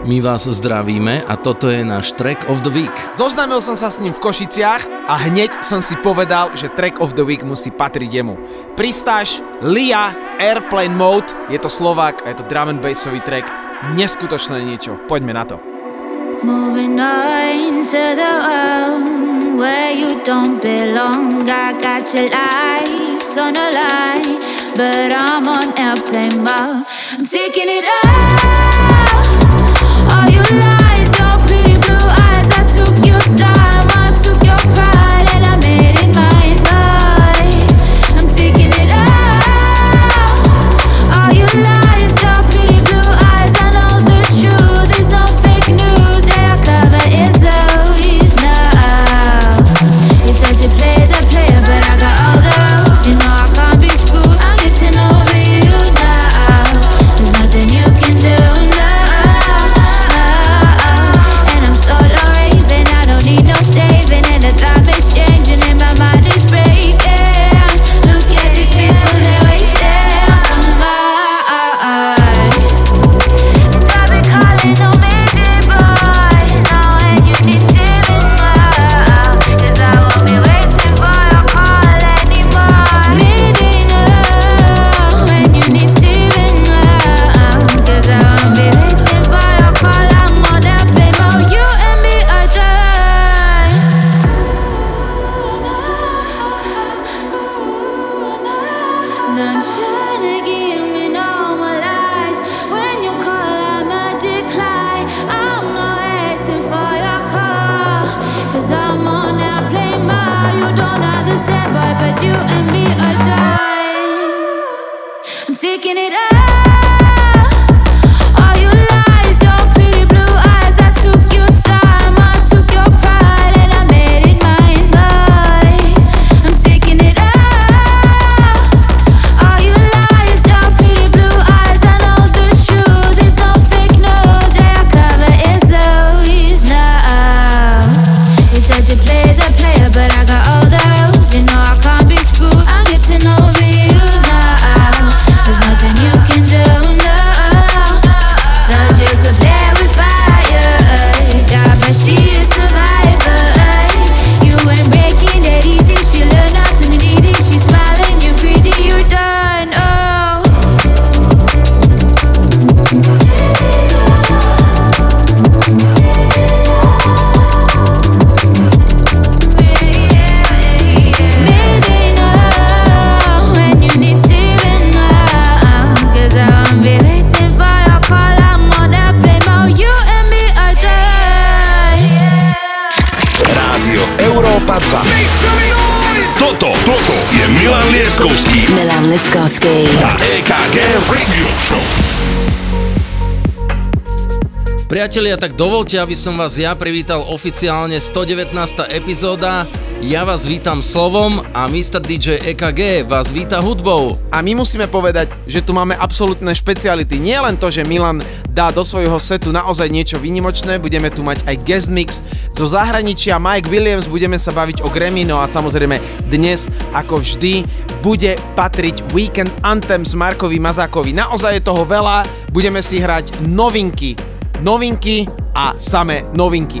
My vás zdravíme a toto je náš Track of the Week. Zoznámil som sa s ním v Košiciach a hneď som si povedal, že Track of the Week musí patriť jemu. Pristáš, Lia, Airplane Mode, je to Slovák a je to drum and bassový track. Neskutočné niečo, poďme na to. Moving on to the world where you don't belong. I got your lies on the line, but I'm on airplane mode. I'm taking it alive Priatelia, tak dovolte, aby som vás ja privítal oficiálne 119. epizóda. Ja vás vítam slovom a Mr. DJ EKG vás víta hudbou. A my musíme povedať, že tu máme absolútne špeciality. Nie len to, že Milan dá do svojho setu naozaj niečo výnimočné, budeme tu mať aj guest mix zo zahraničia Mike Williams, budeme sa baviť o Grammy, no a samozrejme dnes, ako vždy, bude patriť Weekend Anthem s Markovi Mazákovi. Naozaj je toho veľa, budeme si hrať novinky novinky a samé novinky.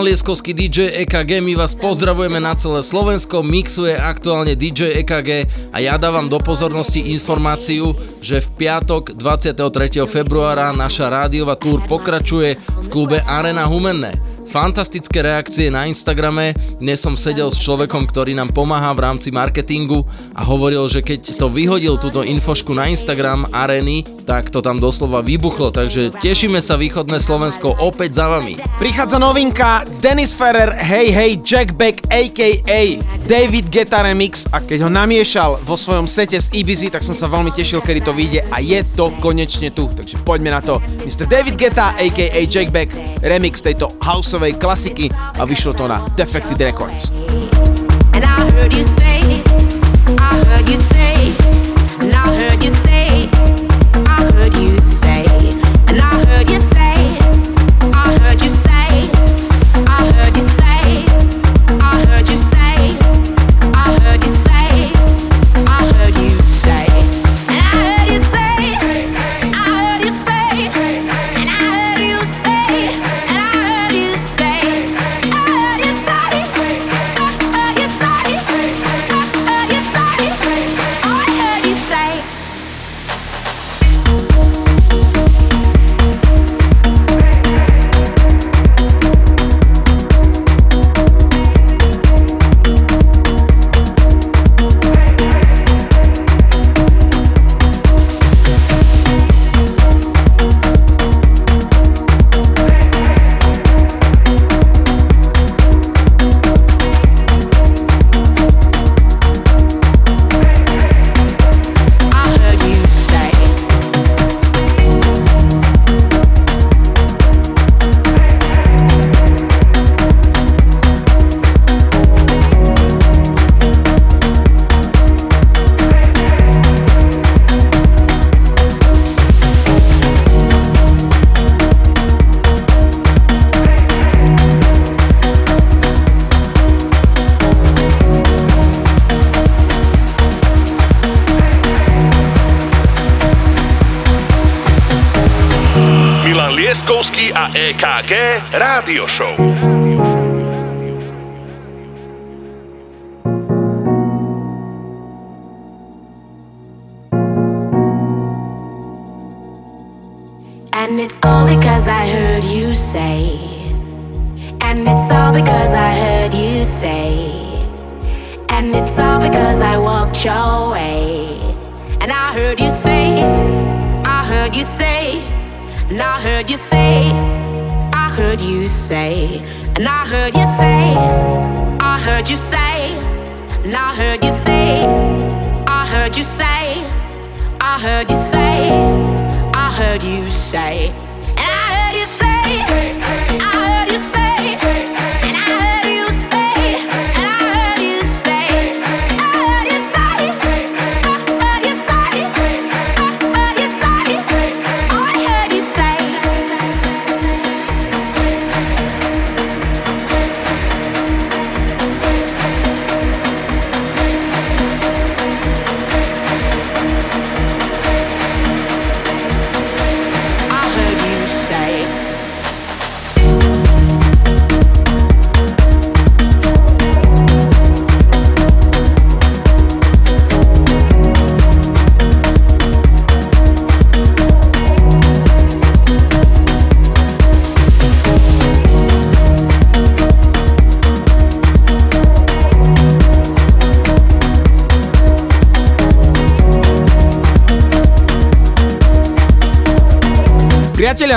Milan Lieskovský DJ EKG, my vás pozdravujeme na celé Slovensko, mixuje aktuálne DJ EKG a ja dávam do pozornosti informáciu, že v piatok 23. februára naša rádiová túr pokračuje v klube Arena Humenné. Fantastické reakcie na Instagrame. Dnes som sedel s človekom, ktorý nám pomáha v rámci marketingu a hovoril, že keď to vyhodil túto infošku na Instagram Areny, tak to tam doslova vybuchlo, takže tešíme sa východné Slovensko opäť za vami. Prichádza novinka Dennis Ferrer, Hey Hey Jack Beck a.k.a. David Guetta Remix a keď ho namiešal vo svojom sete z Ibizy, tak som sa veľmi tešil, kedy to vyjde a je to konečne tu, takže poďme na to. Mr. David Guetta a.k.a. Jack Beck remix tejto houseovej klasiky a vyšlo to na Defected Records. And I heard you say, I heard you say,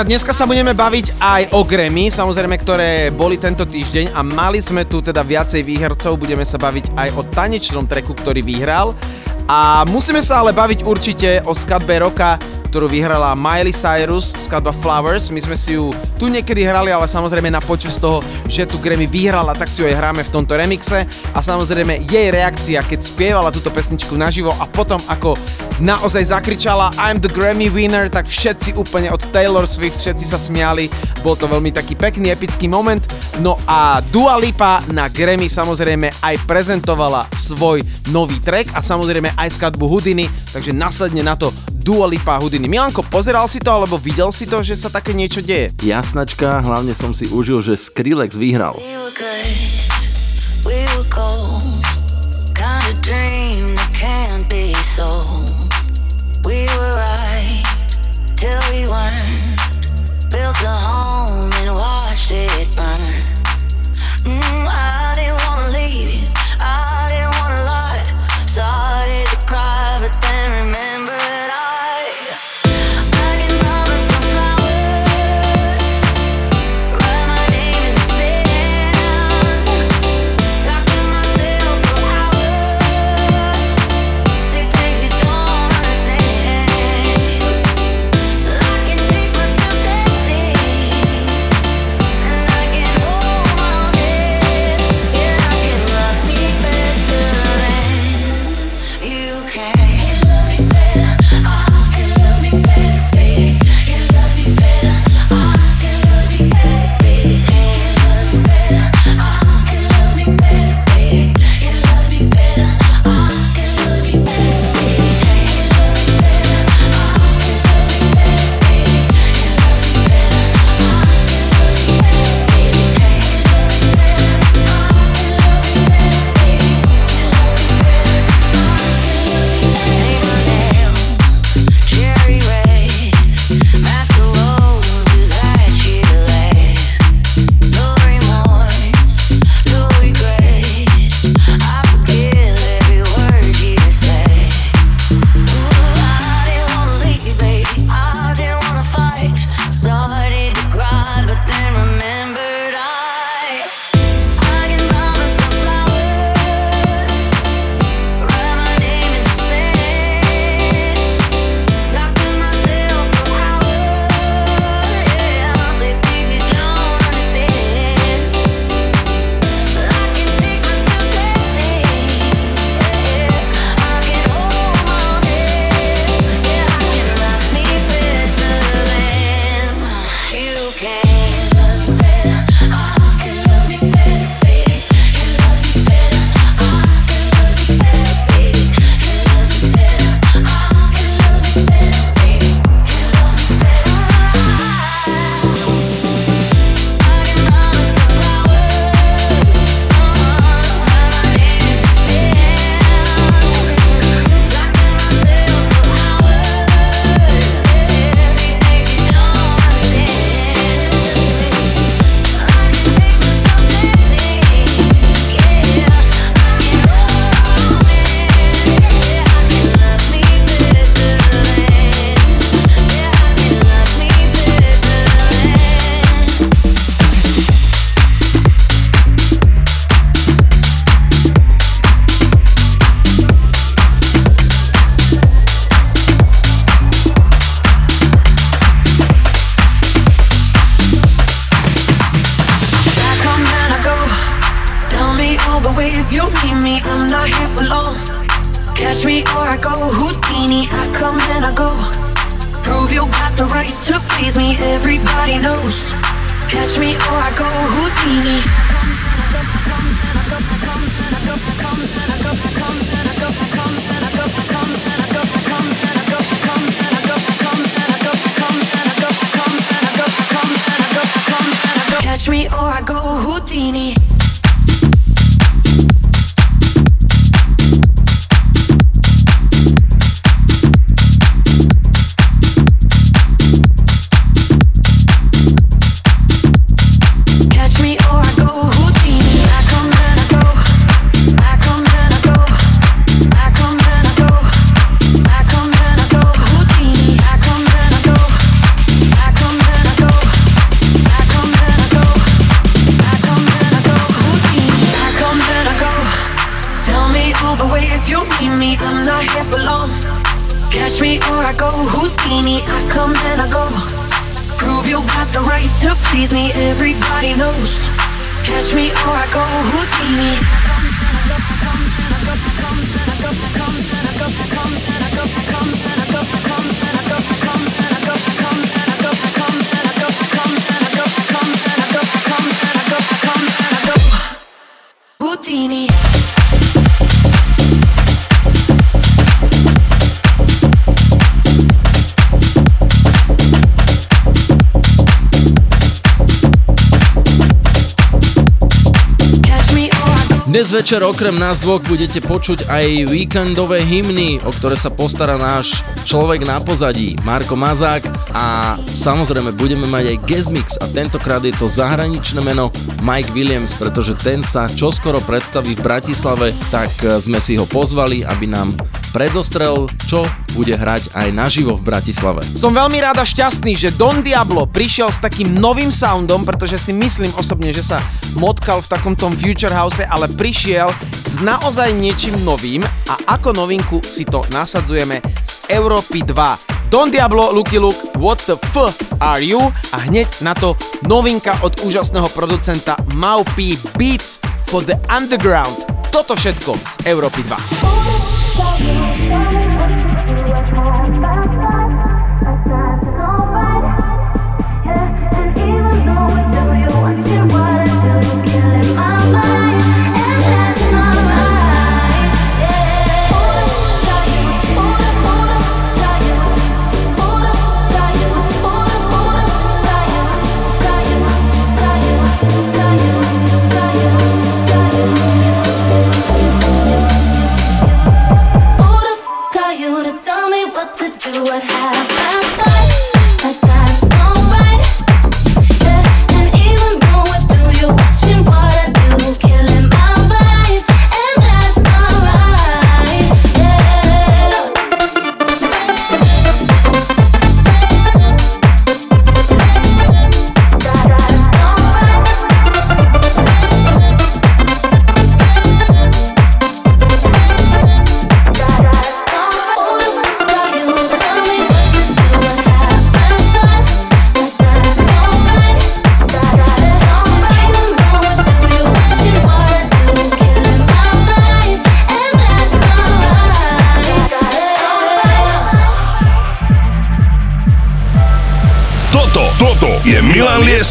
dneska sa budeme baviť aj o Grammy, samozrejme, ktoré boli tento týždeň a mali sme tu teda viacej výhercov, budeme sa baviť aj o tanečnom treku, ktorý vyhral. A musíme sa ale baviť určite o skladbe roka, ktorú vyhrala Miley Cyrus, skladba Flowers. My sme si ju tu niekedy hrali, ale samozrejme na počas toho, že tu Grammy vyhrala, tak si ju aj hráme v tomto remixe. A samozrejme jej reakcia, keď spievala túto pesničku naživo a potom ako naozaj zakričala I'm the Grammy winner, tak všetci úplne od Taylor Swift, všetci sa smiali. Bol to veľmi taký pekný, epický moment. No a Dua Lipa na Grammy samozrejme aj prezentovala svoj nový track a samozrejme aj skladbu Houdini, takže následne na to Dua Lipa Houdini. Milanko, pozeral si to alebo videl si to, že sa také niečo deje? Jasnačka, hlavne som si užil, že Skrillex vyhral. We večer. Okrem nás dvoch budete počuť aj víkendové hymny, o ktoré sa postará náš človek na pozadí, Marko Mazák. A samozrejme budeme mať aj guest mix a tentokrát je to zahraničné meno Mike Williams, pretože ten sa čoskoro predstaví v Bratislave, tak e, sme si ho pozvali, aby nám predostrel, čo bude hrať aj naživo v Bratislave. Som veľmi rád a šťastný, že Don Diablo prišiel s takým novým soundom, pretože si myslím osobne, že sa motkal v takom tom future house, ale prišiel s naozaj niečím novým a ako novinku si to nasadzujeme z Európy 2. Don Diablo, Lucky Luke, What the F are you? A hneď na to novinka od úžasného producenta Maupi Beats for the Underground. Toto všetko z Európy 2.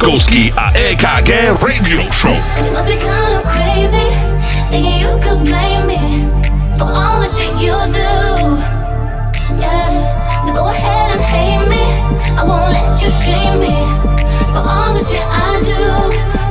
A EKG Radio Show. Must be kind of crazy, thinking you could blame me for all the shit you do. Yeah, so go ahead and hate me. I won't let you shame me for all the shit I do.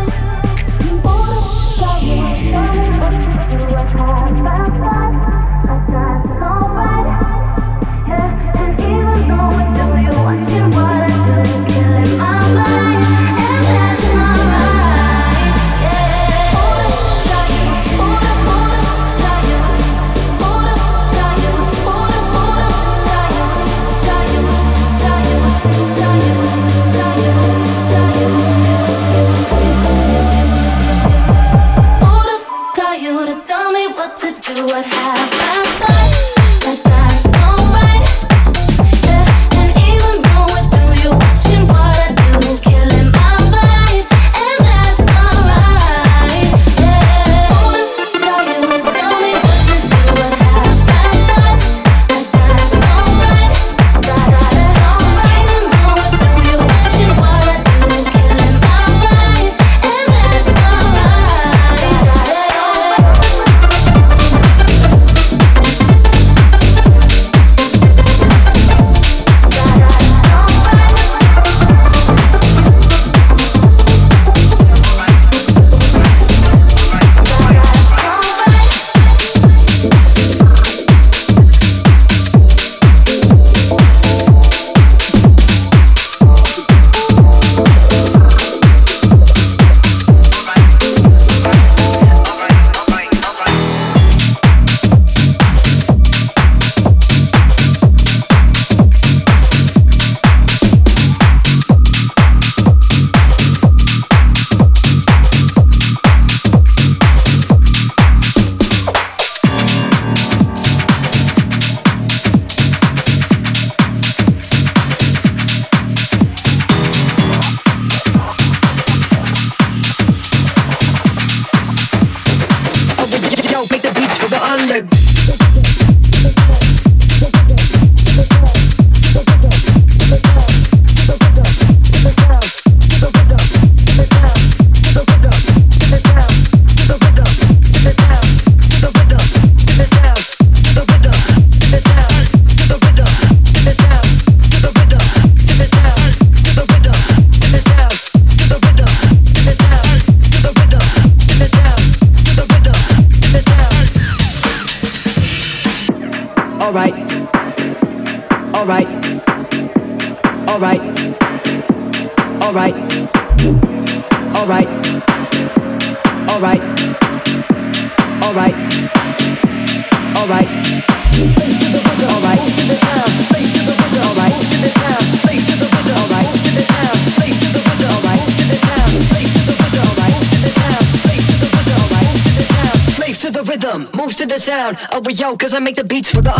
yo, cause I make the beats for the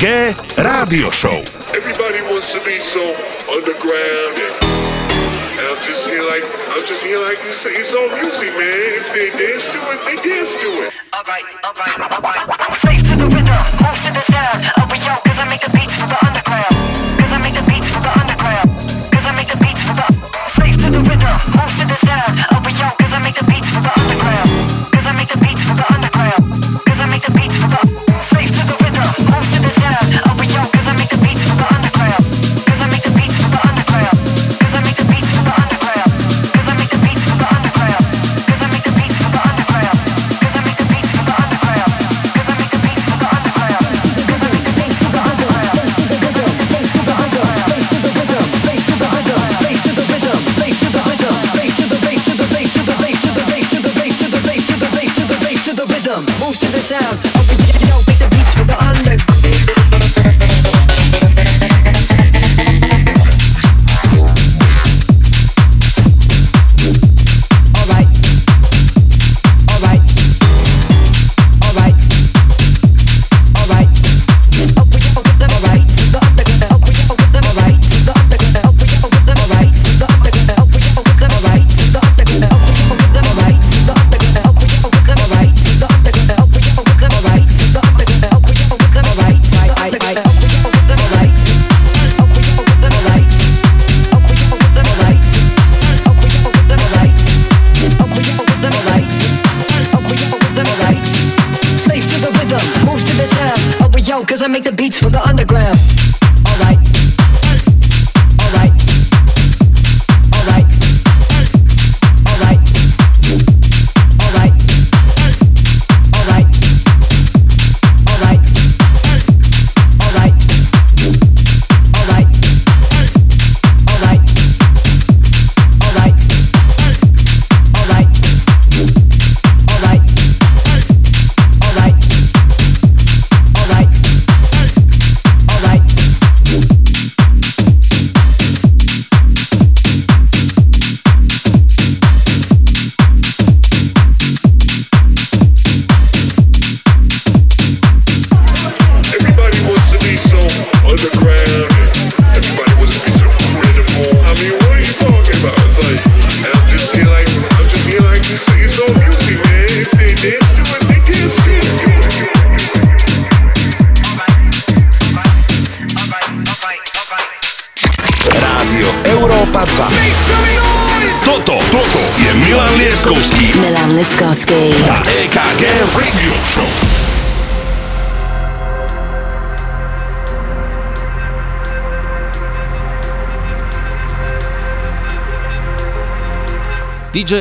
G Rádio Show. Moves to the sound. Always, you know, beat the beats with the under. Cause I make the beats for the under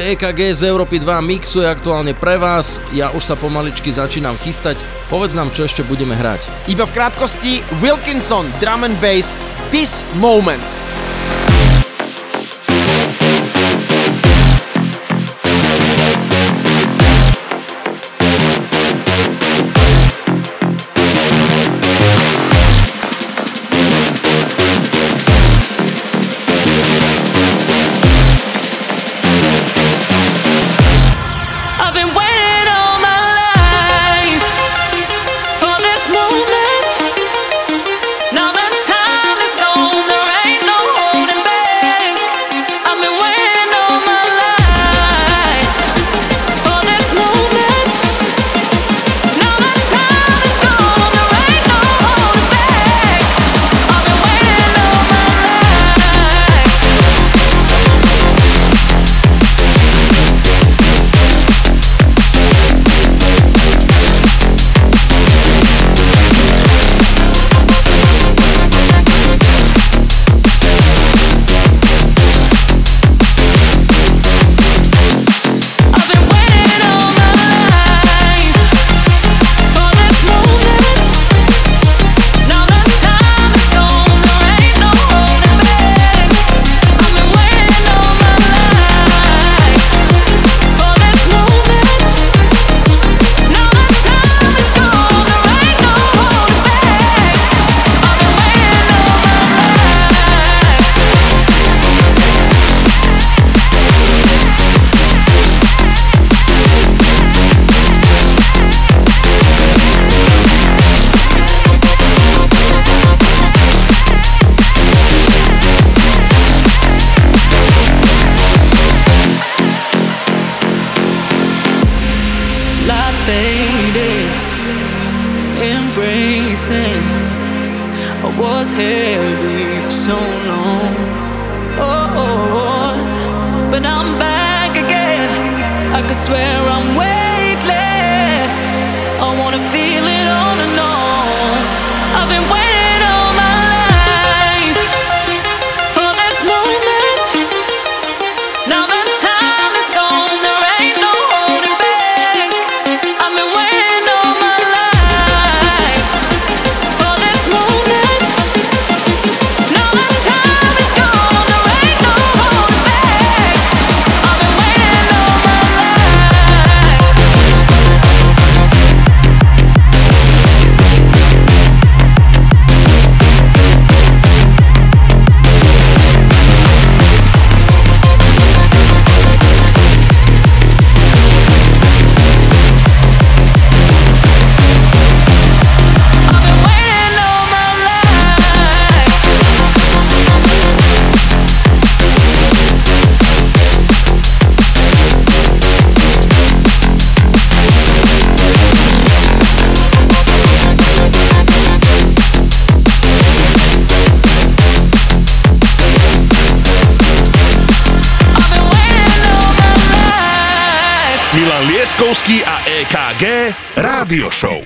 EKG z Európy 2 mixuje aktuálne pre vás, ja už sa pomaličky začínam chystať, povedz nám, čo ešte budeme hrať. Iba v krátkosti Wilkinson, drum and bass, This Moment. Milan Lieskovský a EKG Rádio Show.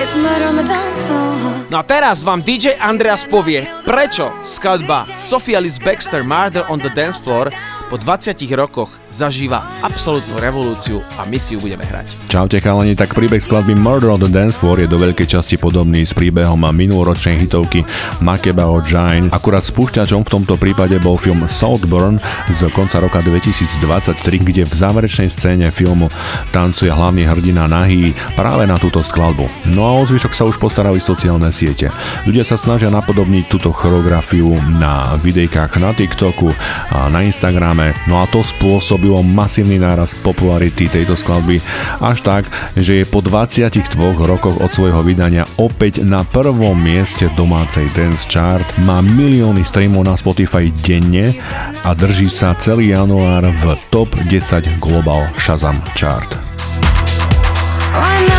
It's murder on the dance floor. No a teraz vám DJ Andreas povie, prečo skladba Sophia Liz Baxter Murder on the Dance Floor po 20 rokoch zažíva absolútnu revolúciu a my si ju budeme hrať. Čaute chalani, tak príbeh skladby Murder on the Dance Floor je do veľkej časti podobný s príbehom minuloročnej hitovky Makebao Giant. Akurát spúšťačom v tomto prípade bol film Saltburn z konca roka 2023, kde v záverečnej scéne filmu tancuje hlavný hrdina nahý práve na túto skladbu. No a o zvyšok sa už postarali sociálne siete. Ľudia sa snažia napodobniť túto choreografiu na videjkách na TikToku a na Instagrame, no a to spôsobilo masívny náraz popularity tejto skladby. Až tak, že je po 22 rokoch od svojho vydania opäť na prvom mieste domácej dance chart, má milióny streamov na Spotify denne a drží sa celý január v top 10 Global Shazam chart. Oh, I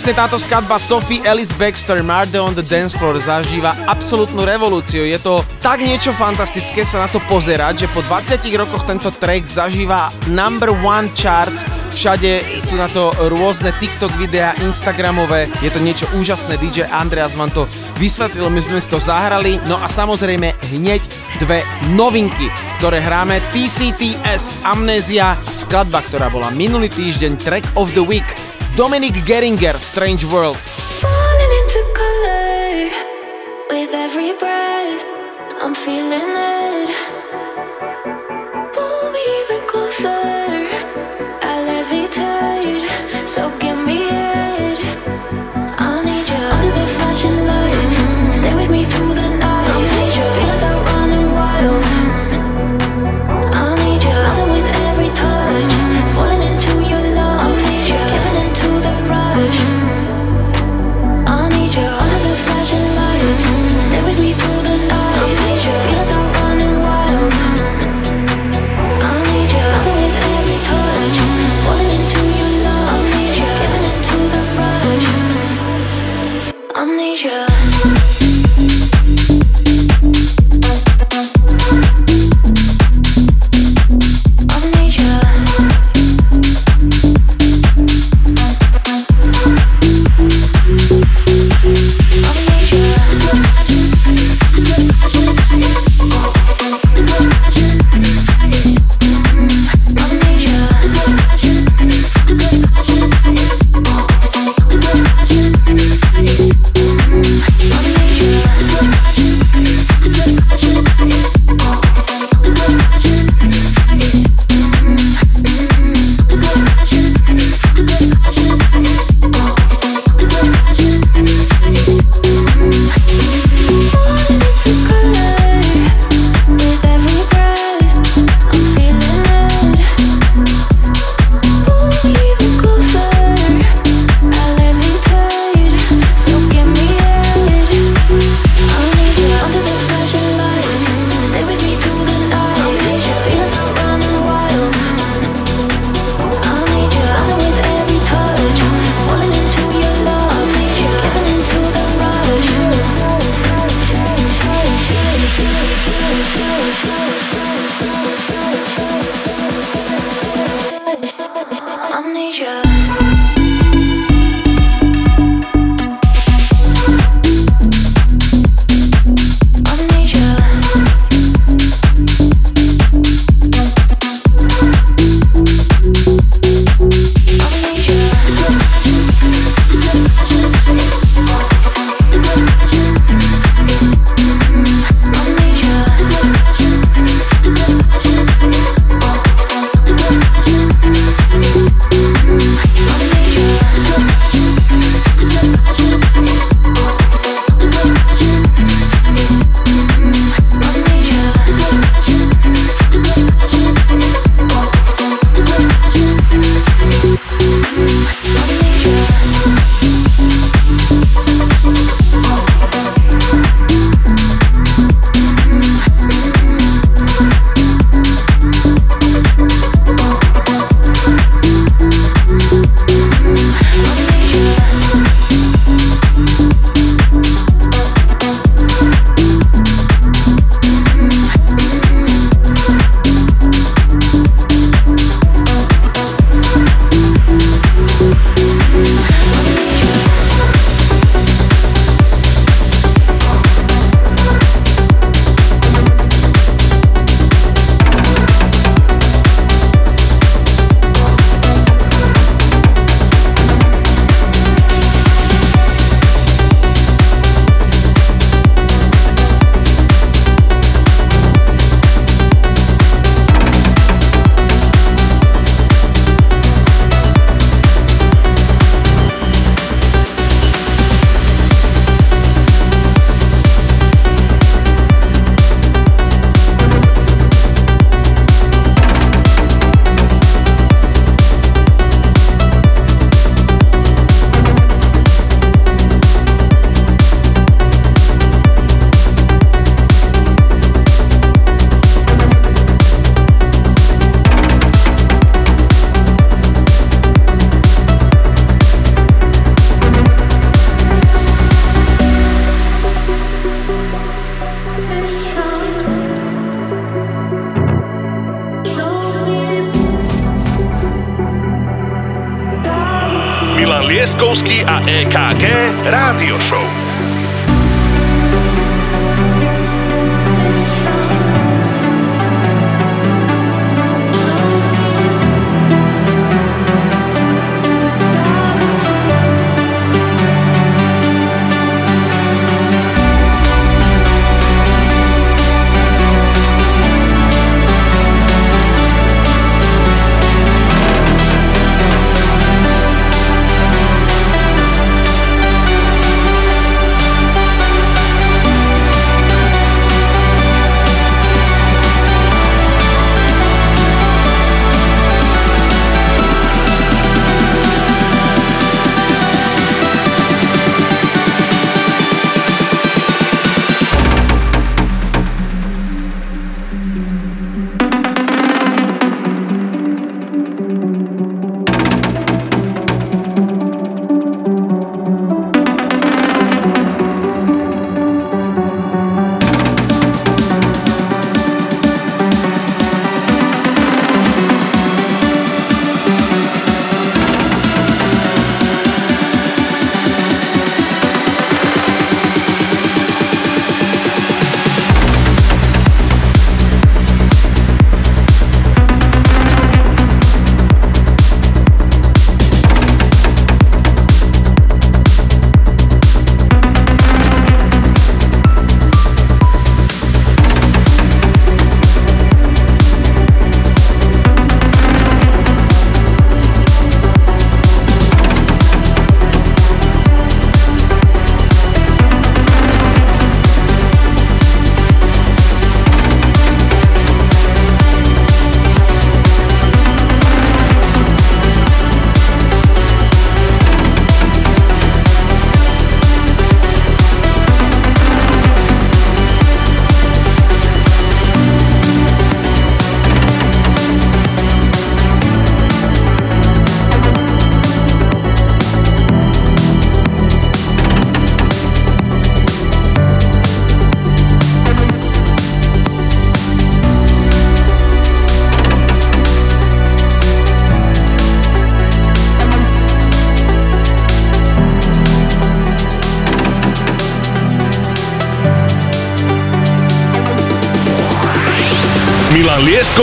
presne táto skladba Sophie Ellis Baxter Murder on the Dance Floor zažíva absolútnu revolúciu. Je to tak niečo fantastické sa na to pozerať, že po 20 rokoch tento track zažíva number one charts. Všade sú na to rôzne TikTok videá, Instagramové. Je to niečo úžasné. DJ Andreas vám to vysvetlil, my sme si to zahrali. No a samozrejme hneď dve novinky, ktoré hráme. TCTS Amnézia skladba, ktorá bola minulý týždeň track of the week. Dominic Geringer, Strange World. falling into color with every breath. I'm feeling it.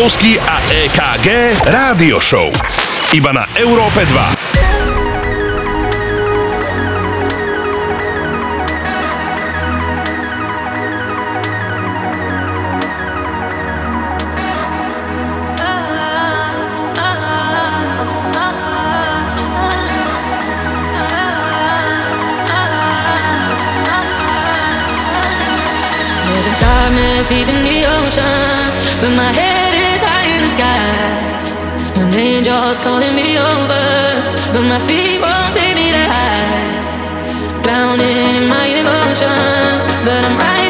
Liptovský a EKG Rádio Show. Iba na Európe 2. deep in the ocean, my head sky. An angel's calling me over, but my feet won't take me that high. Drowning in my emotions, but I'm right.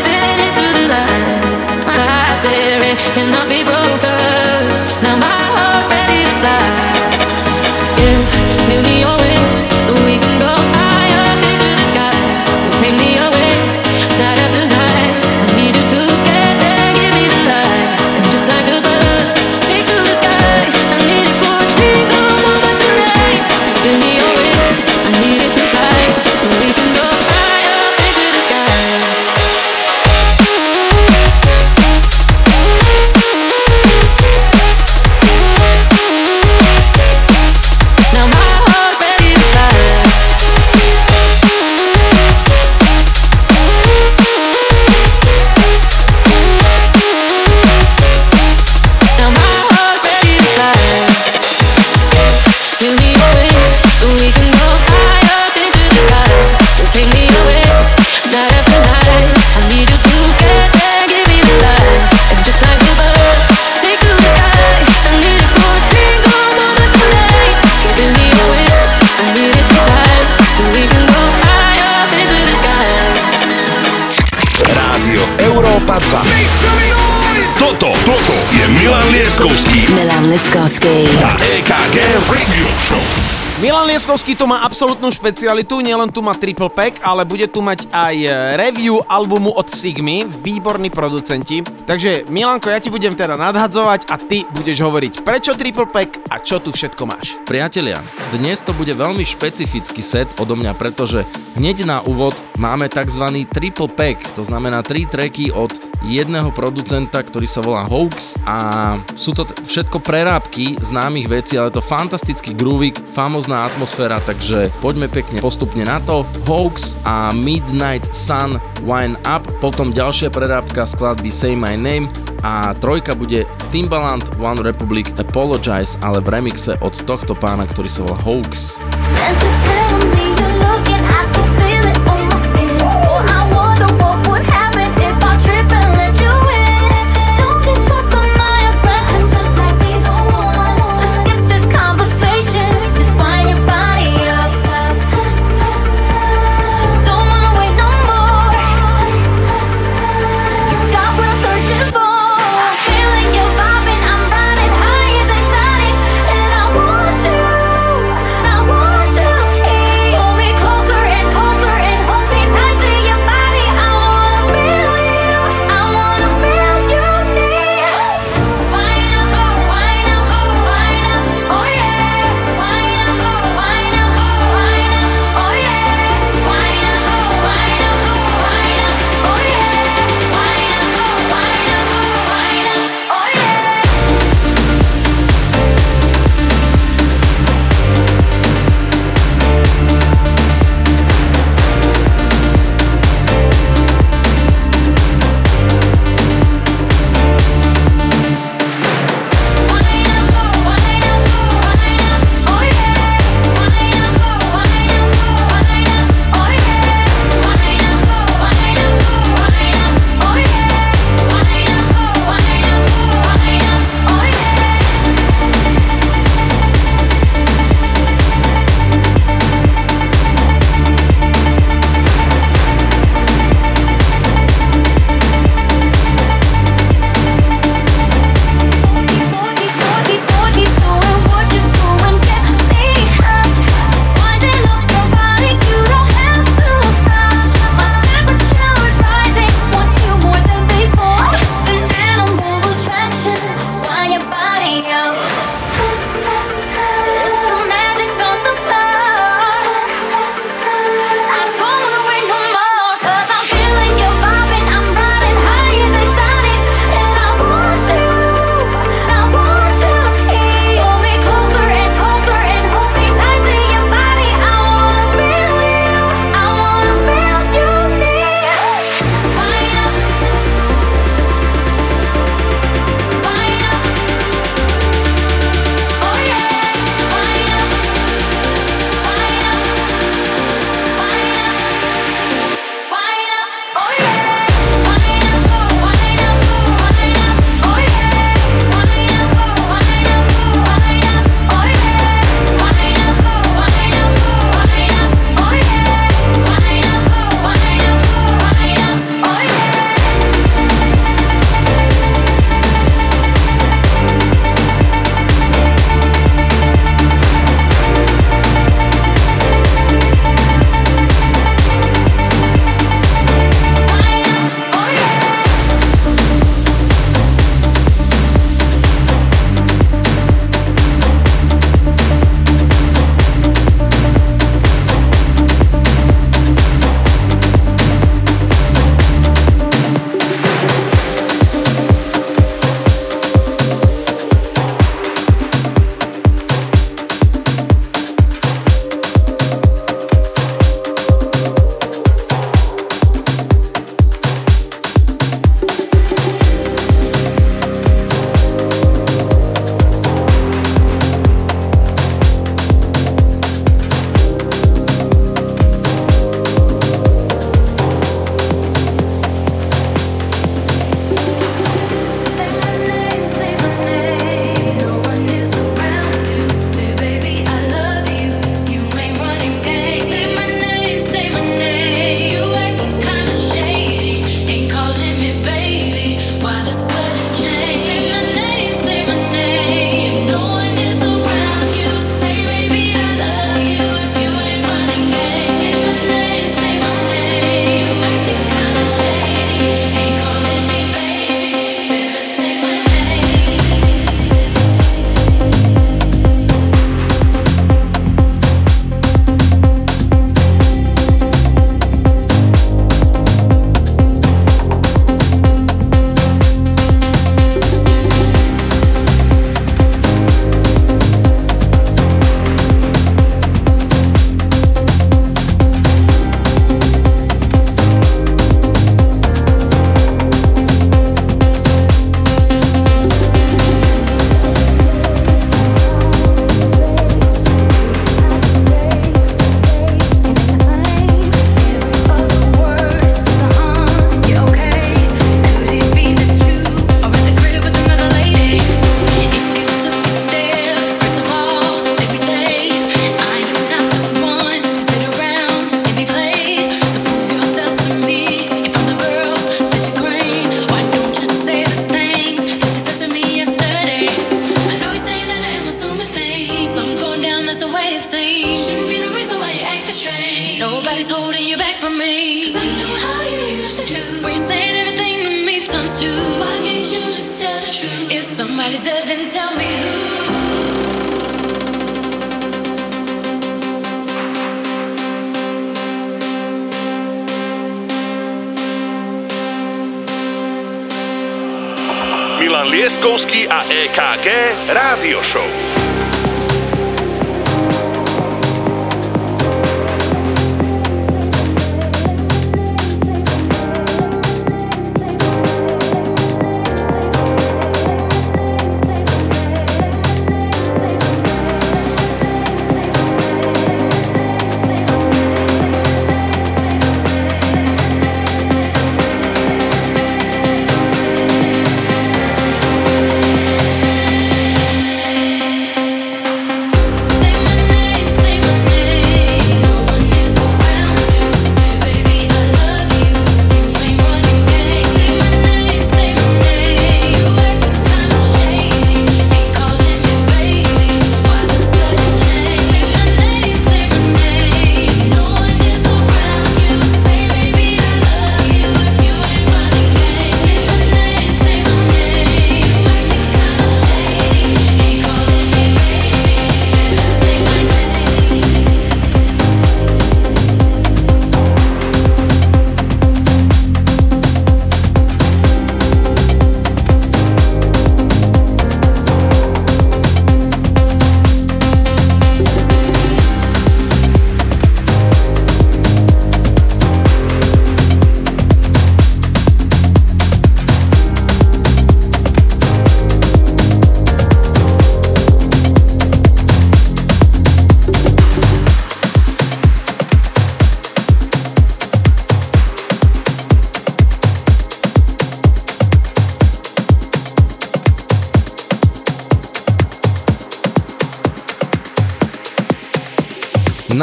Lieskovský tu má absolútnu špecialitu, nielen tu má triple pack, ale bude tu mať aj e, review albumu od Sigmy, výborní producenti. Takže Milanko, ja ti budem teda nadhadzovať a ty budeš hovoriť prečo triple pack a čo tu všetko máš. Priatelia, dnes to bude veľmi špecifický set odo mňa, pretože hneď na úvod máme tzv. triple pack, to znamená tri tracky od jedného producenta, ktorý sa volá Hoax a sú to t- všetko prerábky známych vecí, ale to fantastický groovik, famozná atmosféra, takže poďme pekne postupne na to. Hoax a Midnight Sun Wine Up, potom ďalšia prerábka skladby Say My Name a trojka bude Timbaland One Republic Apologize, ale v remixe od tohto pána, ktorý sa volá Hoax. Senses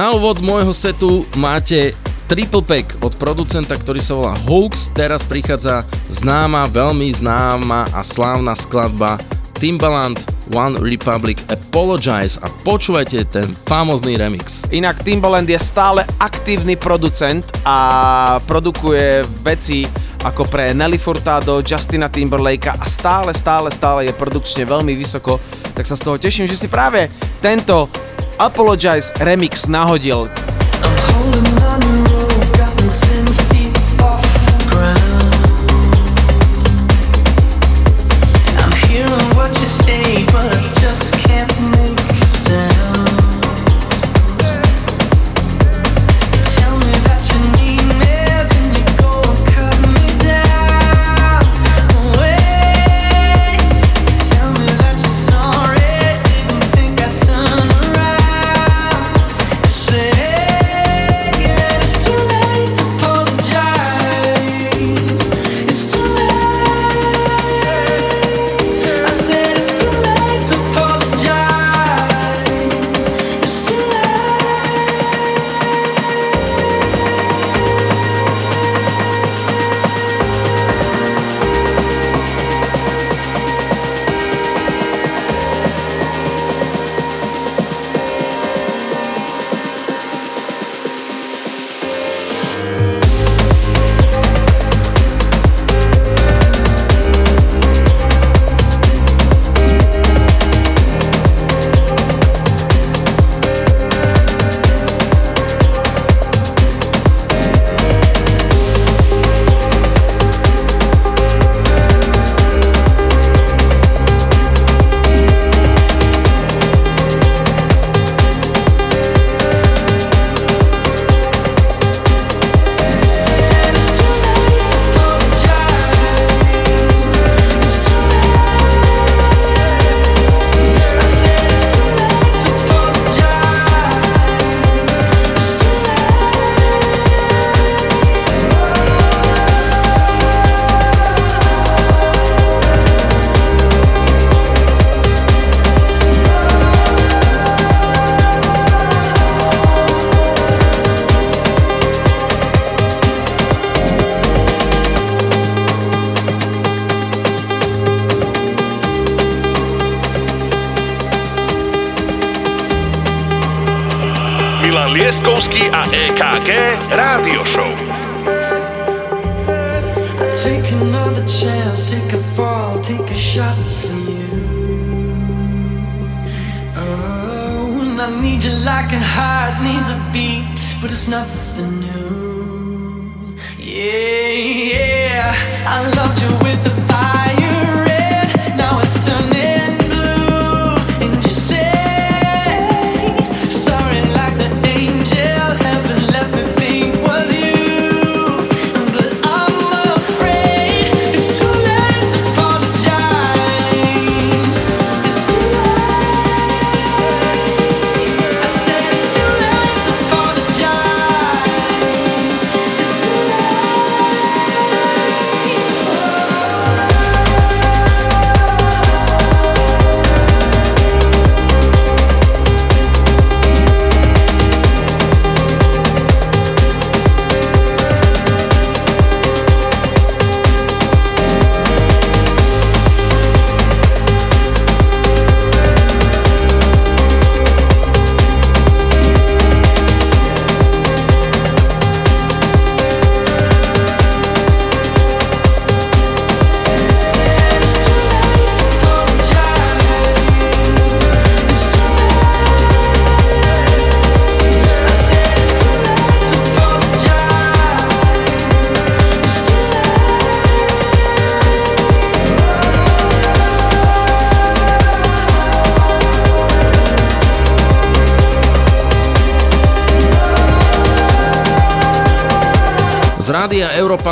Na úvod môjho setu máte triple pack od producenta, ktorý sa volá Hoax. Teraz prichádza známa, veľmi známa a slávna skladba Timbaland One Republic Apologize a počúvajte ten famózny remix. Inak Timbaland je stále aktívny producent a produkuje veci ako pre Nelly Furtado, Justina Timberlakea a stále, stále, stále je produkčne veľmi vysoko, tak sa z toho teším, že si práve tento Apologize remix nahodil. It's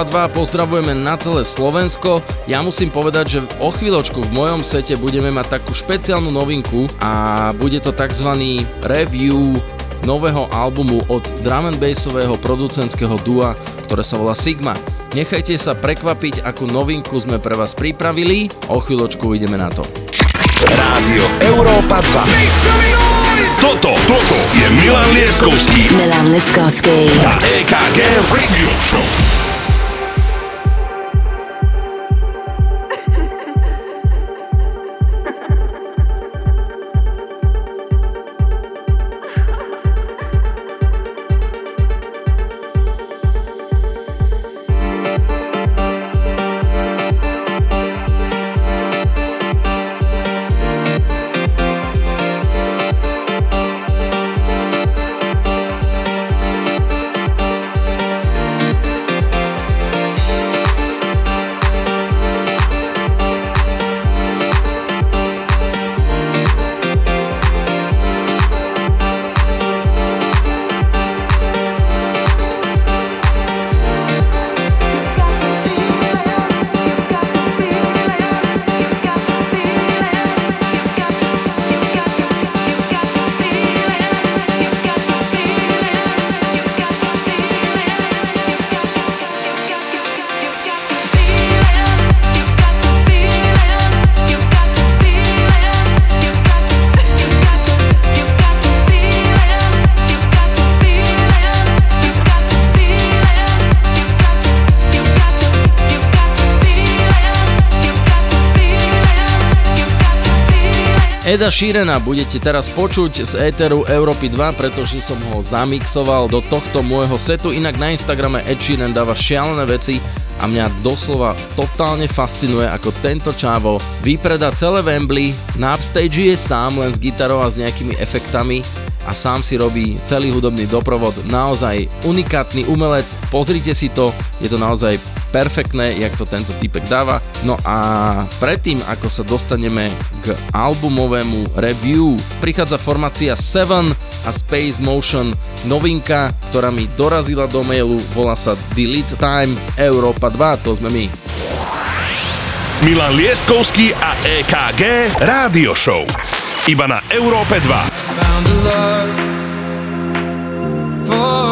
2 pozdravujeme na celé Slovensko. Ja musím povedať, že o chvíľočku v mojom sete budeme mať takú špeciálnu novinku a bude to tzv. review nového albumu od drum and bassového producentského dua, ktoré sa volá Sigma. Nechajte sa prekvapiť, akú novinku sme pre vás pripravili. O chvíľočku ideme na to. Rádio Európa 2. Toto, toto je Milan Lieskovský Milan Liskovsky. a EKG Radio Show. Eda Sheerana budete teraz počuť z éteru Európy 2, pretože som ho zamixoval do tohto môjho setu. Inak na Instagrame Ed Sheeran dáva šialené veci a mňa doslova totálne fascinuje, ako tento čávo vypreda celé Wembley, na upstage je sám len s gitarou a s nejakými efektami a sám si robí celý hudobný doprovod. Naozaj unikátny umelec, pozrite si to, je to naozaj perfektné, jak to tento typek dáva. No a predtým, ako sa dostaneme k albumovému review, prichádza formácia 7 a Space Motion novinka, ktorá mi dorazila do mailu, volá sa Delete Time Európa 2, to sme my. Milan Lieskovský a EKG Rádio Show. Iba na Európe 2. found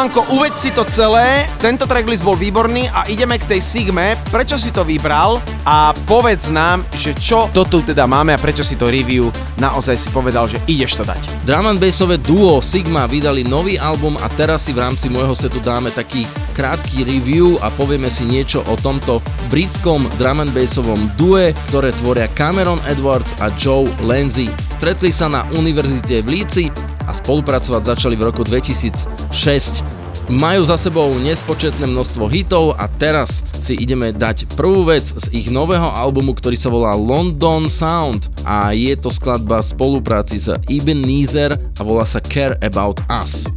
Milanko, uveď si to celé. Tento tracklist bol výborný a ideme k tej Sigme. Prečo si to vybral? A povedz nám, že čo to tu teda máme a prečo si to review naozaj si povedal, že ideš to dať. Drum and bassové duo Sigma vydali nový album a teraz si v rámci môjho setu dáme taký krátky review a povieme si niečo o tomto britskom drum and bassovom due, ktoré tvoria Cameron Edwards a Joe Lenzi. Stretli sa na univerzite v Líci a spolupracovať začali v roku 2006. Majú za sebou nespočetné množstvo hitov a teraz si ideme dať prvú vec z ich nového albumu, ktorý sa volá London Sound a je to skladba spolupráci s Ibn Neezer a volá sa Care About Us.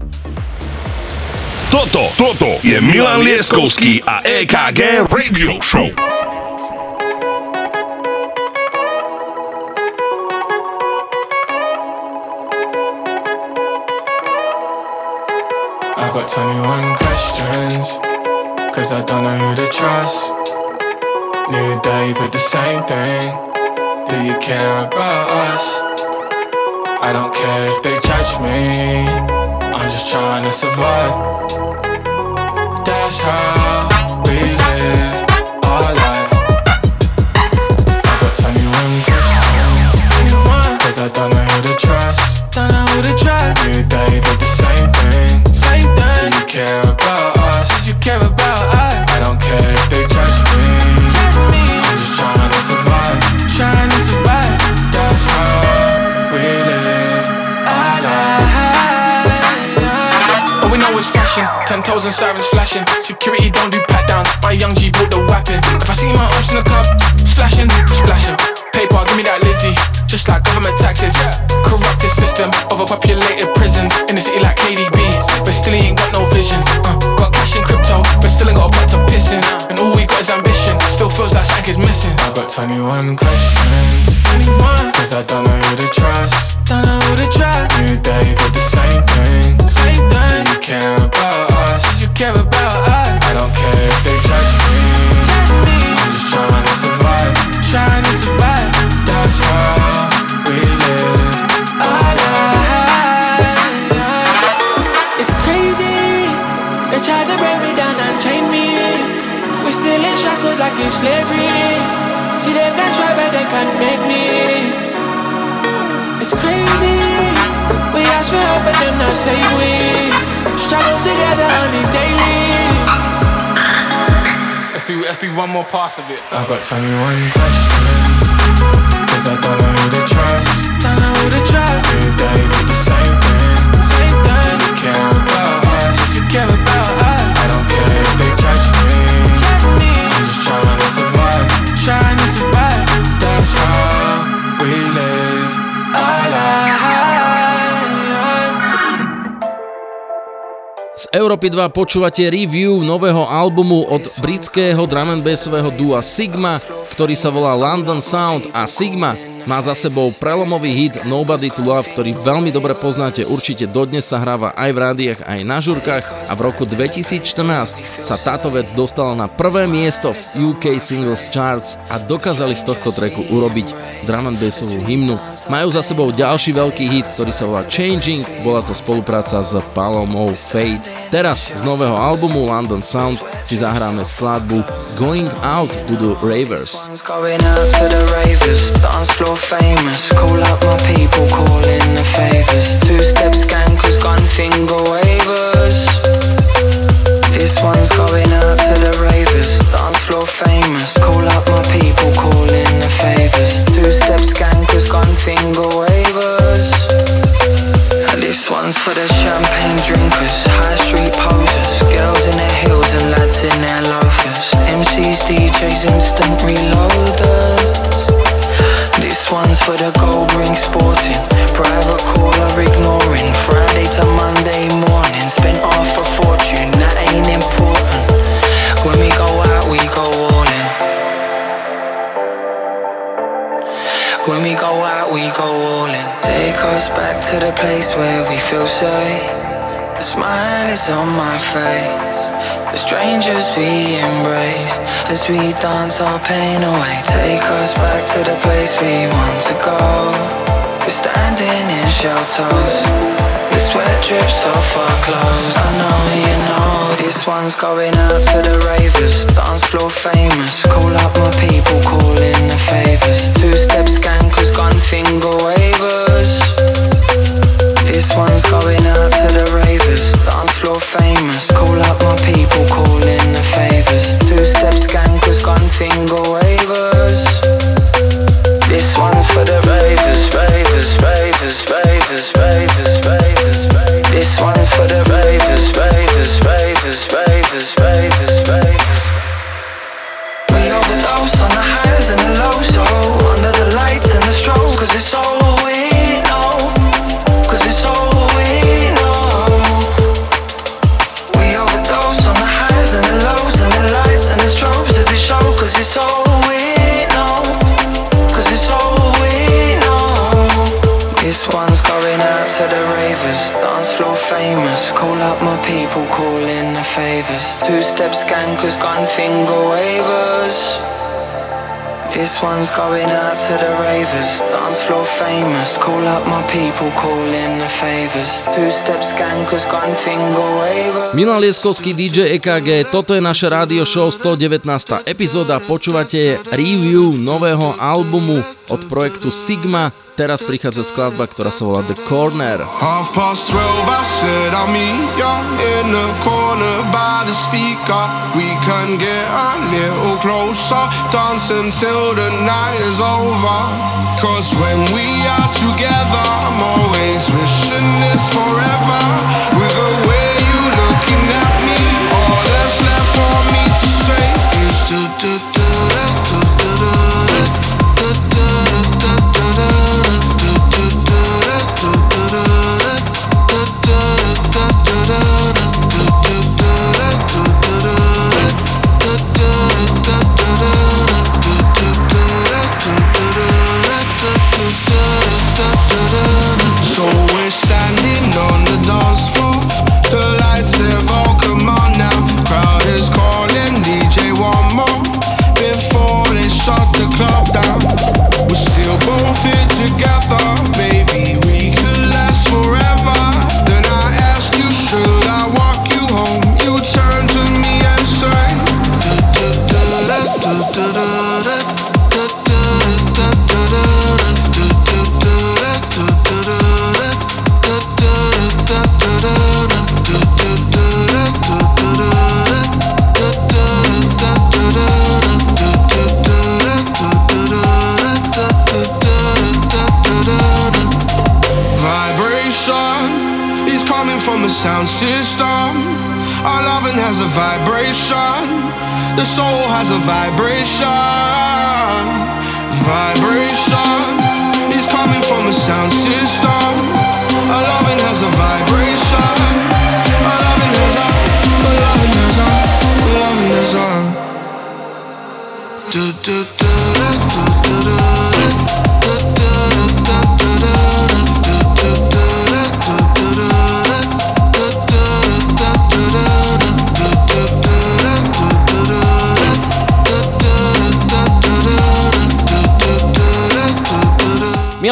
Toto, toto je Milan Lieskovský a EKG Radio Show. Got 21 questions, cause I don't know who to trust. New day for the same thing. Do you care about us? I don't care if they judge me, I'm just trying to survive. That's how we live our life. I got 21 questions, 21, cause I don't know who to trust. Don't know who to trust. New day for the same thing. Do you care about us? Do you care about us? I don't care if they judge me. Judge me. I'm just trying to survive. Trying to survive. That's how we live our ah, ah, life. Ah. All we know is fashion. Ten toes and sirens flashing. Security don't do pat downs. My young G bought the weapon. If I see my arms in the club, splashing, splashing. Give me that Lizzie. Just like government taxes. Corrupted system, overpopulated prisons. In the city like KDB. But still he ain't got no vision. Uh, got cash in crypto, but still ain't got a pot to piss in. And all we got is ambition. Still feels like something is missing. I got 21 questions. 21. Cause I don't know who to trust. Don't know who to trust. New day for the same thing. Same thing. Do you care about us? Do you care about us? I don't care if they judge me. Judge me. I'm just trying to survive. Survive. That's we live our. It's crazy. They tried to break me down and chain me. We're still in shackles like in slavery. See they can try but they can't make me. It's crazy. We ask for help but them not save we. Struggle together on it daily. Let's do, let's do one more pass of it. I've got 21 questions. Cause I don't know who to trust. Don't know who to trust. New day for the same thing. Same thing. You care about us. You care about us. Európy 2 počúvate review nového albumu od britského drum and bassového dua Sigma, ktorý sa volá London Sound a Sigma má za sebou prelomový hit Nobody to Love, ktorý veľmi dobre poznáte, určite dodnes sa hráva aj v rádiách, aj na žurkách a v roku 2014 sa táto vec dostala na prvé miesto v UK Singles Charts a dokázali z tohto tracku urobiť drum and bassovú hymnu. Majú za sebou ďalší veľký hit, ktorý sa volá Changing, bola to spolupráca s Palomou Fate. Teraz z nového albumu London Sound si zahráme skladbu Going Out to the Ravers. Going out to the ravers, famous. Call out my people, call in the favors. Two step skankers, gun finger wavers. This one's going out to the ravers. Dance floor famous. Call out my people, call in the favors. Two step skankers, gun finger wavers. This one's for the champagne drinkers, high street posers, girls in their heels and lads in their loafers. MCs, DJs, instant reloaders. This one's for the gold ring sporting, private caller ignoring. Friday to Monday morning, spent half a fortune, that ain't important. When we go out, we go all in. When we go out, we go all in. Take us back to the place where we feel safe. A smile is on my face. The strangers we embrace as we dance our pain away. Take us back to the place we want to go. We're standing in shelters. The sweat drips off our clothes. I know you know this one's going out to the ravers. Dance floor famous. Call up my people, call in the favors. Two step scankers, gun finger wavers. This one's going out to the ravers. Dance floor famous. Call up my people, call in the favors. Two step scankers, gun finger wavers. This one's for the ravers, ravers, ravers, ravers, ravers, ravers. This one's for the ravers, ravers, favors. Two step scankers, gun finger wavers. This one's going out to the ravers, dance floor famous. Call up my people, call in the favors. Two step scankers, gun finger wavers. Milan Lieskovský DJ EKG, toto je naše rádio show 119. epizóda, počúvate review nového albumu od projektu Sigma. Teraz prichádza skladba, ktorá sa volá The Corner. Half past twelve, I said I'll meet ya in the corner by the speaker. We can get a little closer, dance until the night is over. Cause when we are together, I'm always wishing this forever. Vibration. The soul has a vibration. Vibration is coming from a sound system. Our loving has a vibration. Our loving has a, our loving has a, our loving has a. Do do do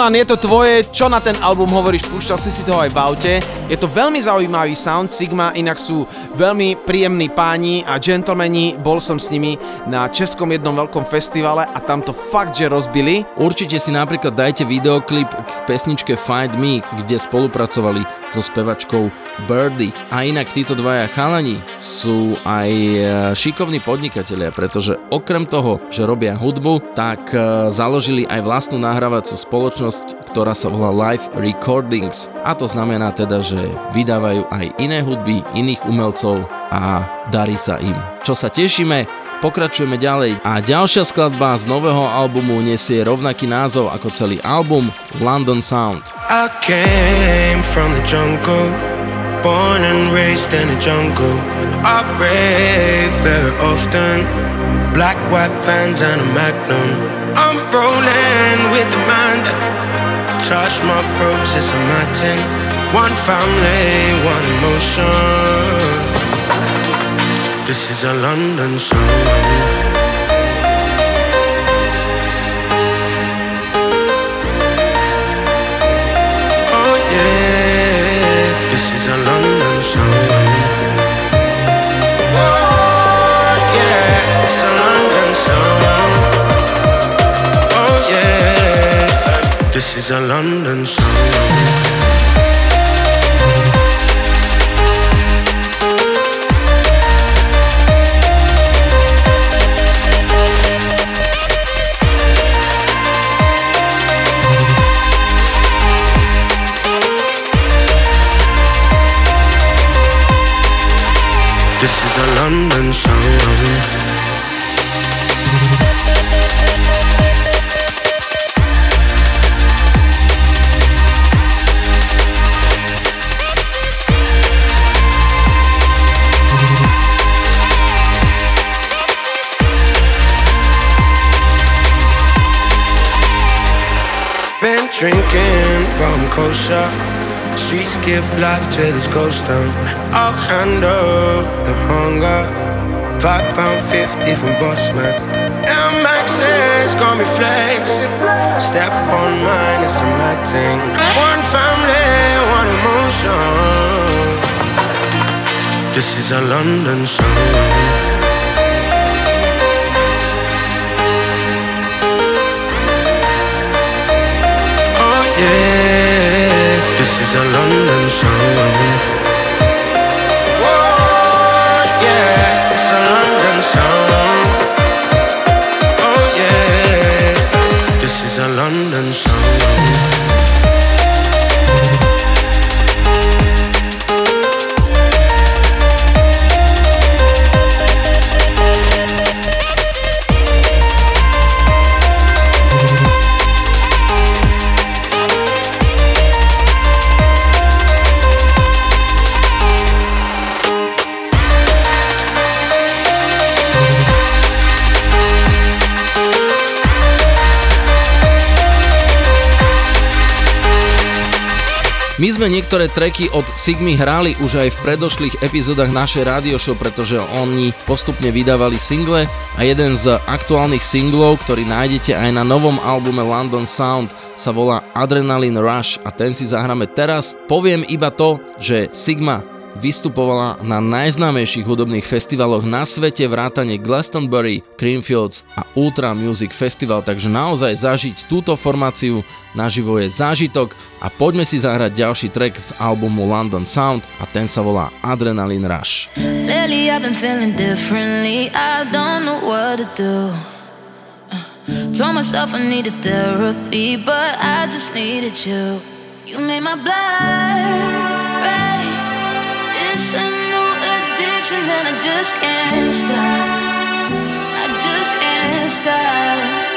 Milan, je to tvoje, čo na ten album hovoríš, púšťal si si toho aj v aute. Je to veľmi zaujímavý sound, Sigma inak sú veľmi príjemní páni a gentlemani, bol som s nimi na českom jednom veľkom festivale a tam to fakt, že rozbili. Určite si napríklad dajte videoklip k pesničke Find Me, kde spolupracovali so spevačkou Birdie. A inak títo dvaja chalani sú aj e, šikovní podnikatelia, pretože okrem toho, že robia hudbu, tak e, založili aj vlastnú nahrávaciu spoločnosť, činnosť, ktorá sa volá Live Recordings. A to znamená teda, že vydávajú aj iné hudby, iných umelcov a darí sa im. Čo sa tešíme, pokračujeme ďalej a ďalšia skladba z nového albumu nesie rovnaký názov ako celý album London Sound. I came from the jungle, born and raised in the jungle. I rave very often, black, white fans and a magnum. I'm rolling with the that touch my bros, it's a my thing. One family, one emotion. This is a London song. This is a London song. This is a London song. Kosher. Streets give life to this ghost town. I'll handle the hunger. Five pound fifty from boss man. Max's got me flexing. Step on mine, it's a mad thing. One family, one emotion. This is a London song. Oh yeah, is a London song. Oh yeah, it's a London song. Oh yeah, this is a London song. My sme niektoré treky od Sigmy hrali už aj v predošlých epizódach našej radio show, pretože oni postupne vydávali single a jeden z aktuálnych singlov, ktorý nájdete aj na novom albume London Sound, sa volá Adrenaline Rush a ten si zahráme teraz. Poviem iba to, že Sigma vystupovala na najznámejších hudobných festivaloch na svete vrátane Glastonbury, Creamfields a Ultra Music Festival, takže naozaj zažiť túto formáciu naživo je zážitok a poďme si zahrať ďalší track z albumu London Sound a ten sa volá Adrenaline Rush. Lately I've been feeling differently. I don't know what to do. Uh, told myself I needed therapy, but I just needed you. You made my blood race. It's a new addiction and I just can't stop. I just can't stop.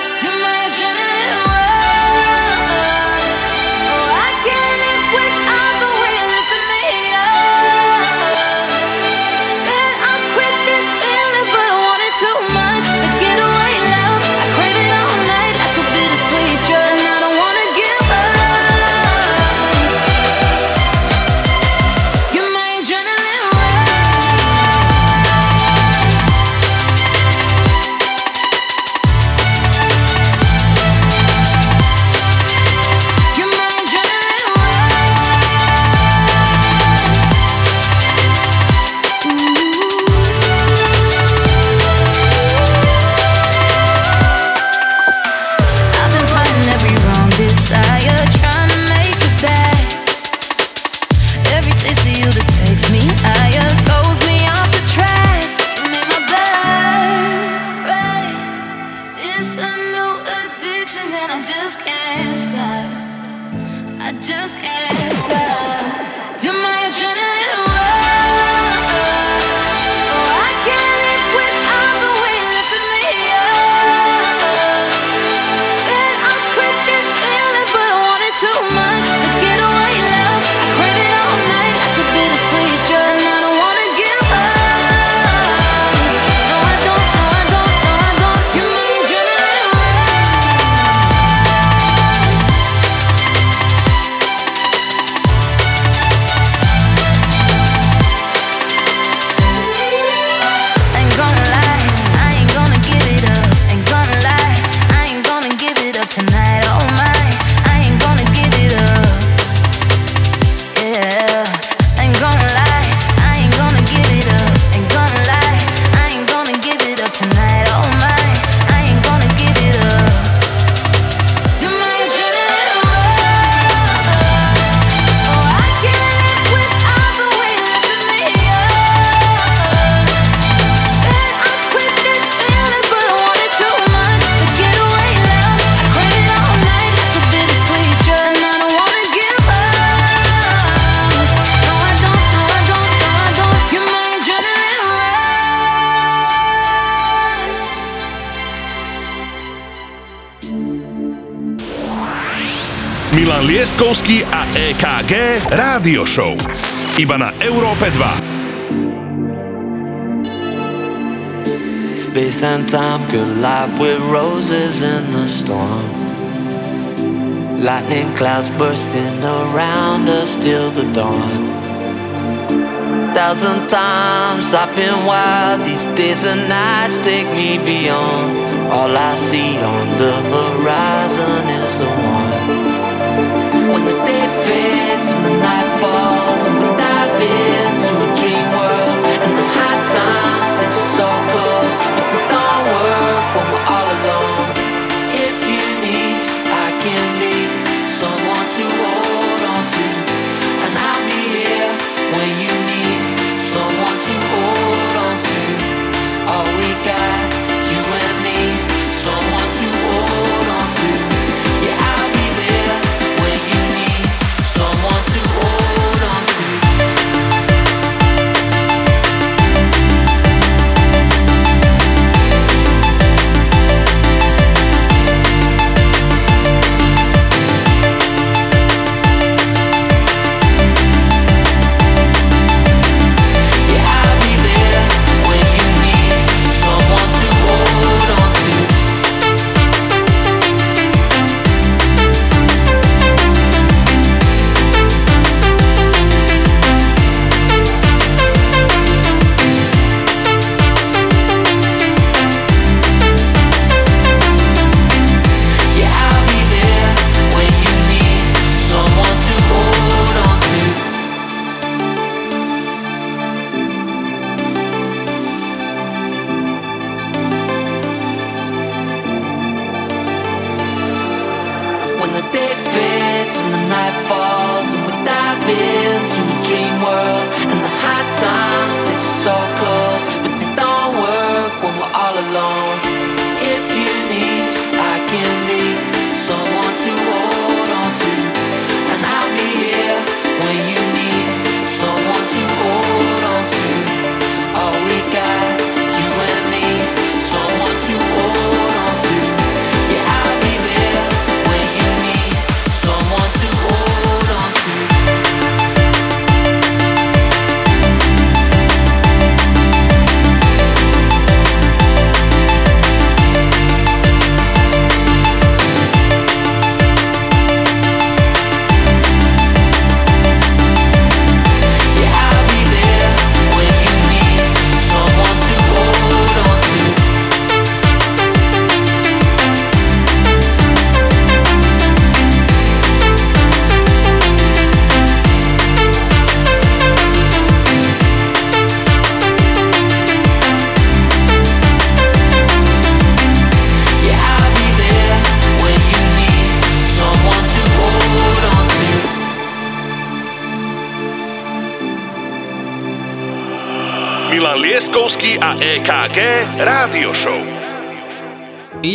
Milan Lieskovský a EKG Rádio Show. Iba na Európe 2. Space and time collide with roses in the storm. Lightning clouds bursting around us till the dawn. Thousand times I've been wild, these days and nights take me beyond. All I see on the horizon is the one. When the day fades and the night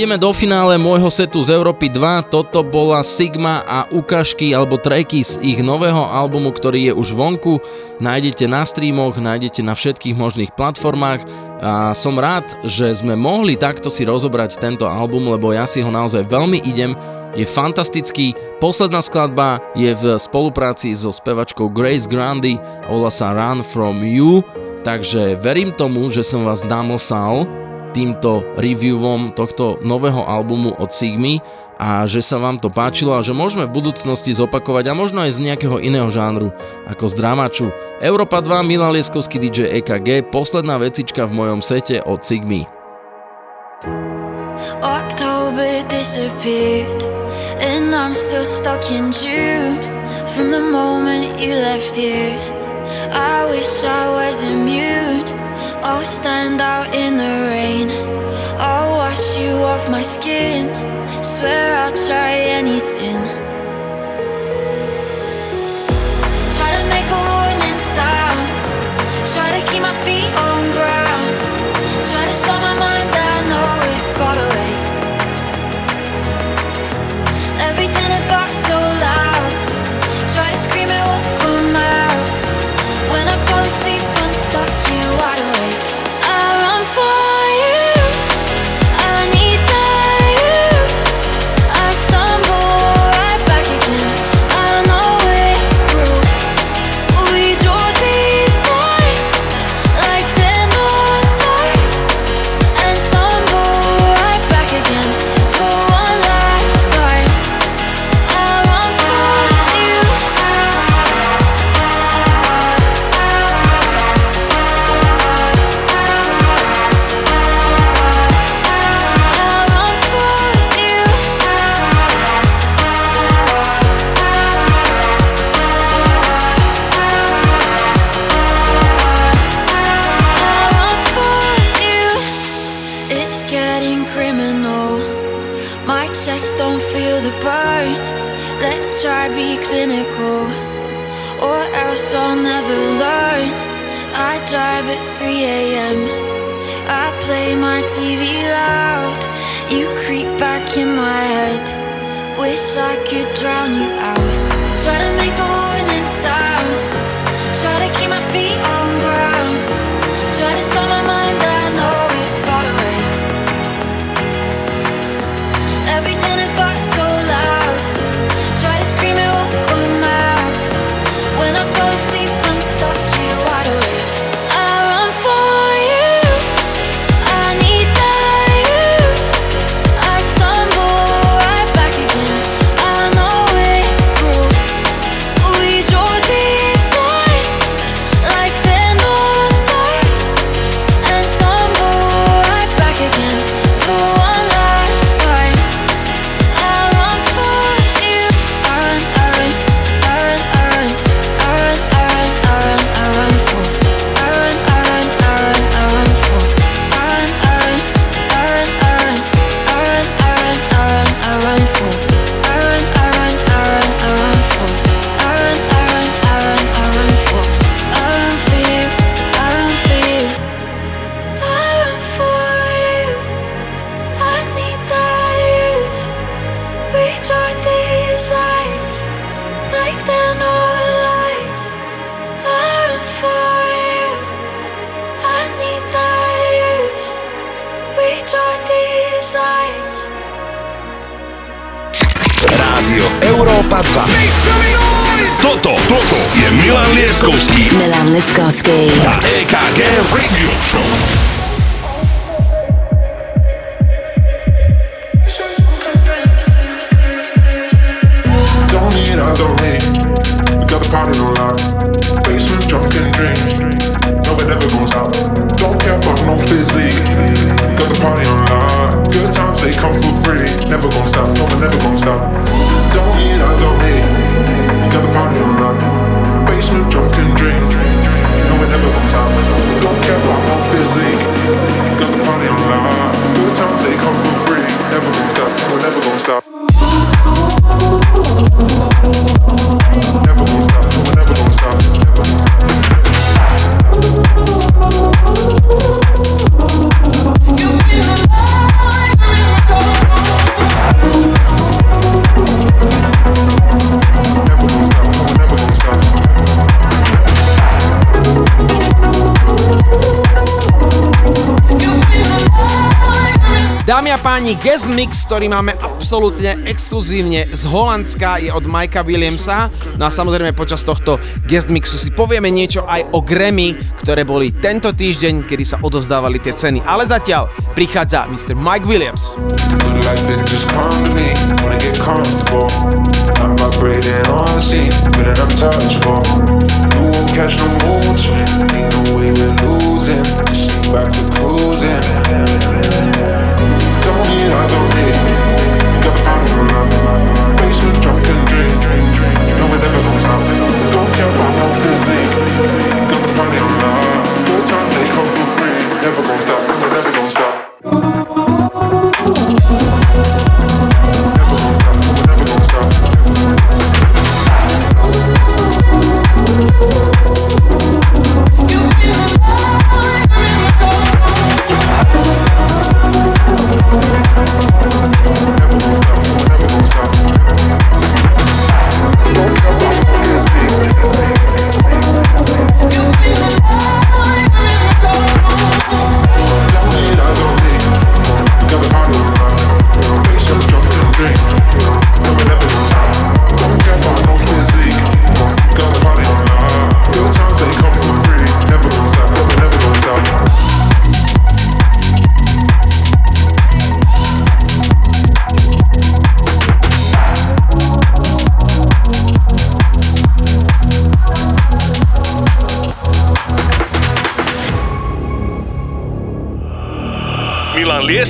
Ideme do finále môjho setu z Európy 2. Toto bola Sigma a ukážky alebo tracky z ich nového albumu, ktorý je už vonku. Nájdete na streamoch, nájdete na všetkých možných platformách. A som rád, že sme mohli takto si rozobrať tento album, lebo ja si ho naozaj veľmi idem. Je fantastický. Posledná skladba je v spolupráci so spevačkou Grace Grandi, volá sa Run From You. Takže verím tomu, že som vás namlsal týmto reviewom tohto nového albumu od Sigmy a že sa vám to páčilo a že môžeme v budúcnosti zopakovať a možno aj z nejakého iného žánru ako z dramaču. Európa 2, Milan Lieskovský DJ EKG, posledná vecička v mojom sete od Sigmy. From the moment you left here, I wish I was immune. I'll stand out in the rain, I'll wash you off my skin. Swear I'll try anything. Try to make a warning sound, try to keep my feet on ktorý máme absolútne exkluzívne z Holandska, je od Majka Williamsa. No a samozrejme počas tohto guest mixu si povieme niečo aj o Grammy, ktoré boli tento týždeň, kedy sa odozdávali tie ceny. Ale zatiaľ prichádza Mr. Mike Williams. Back, we're cruising.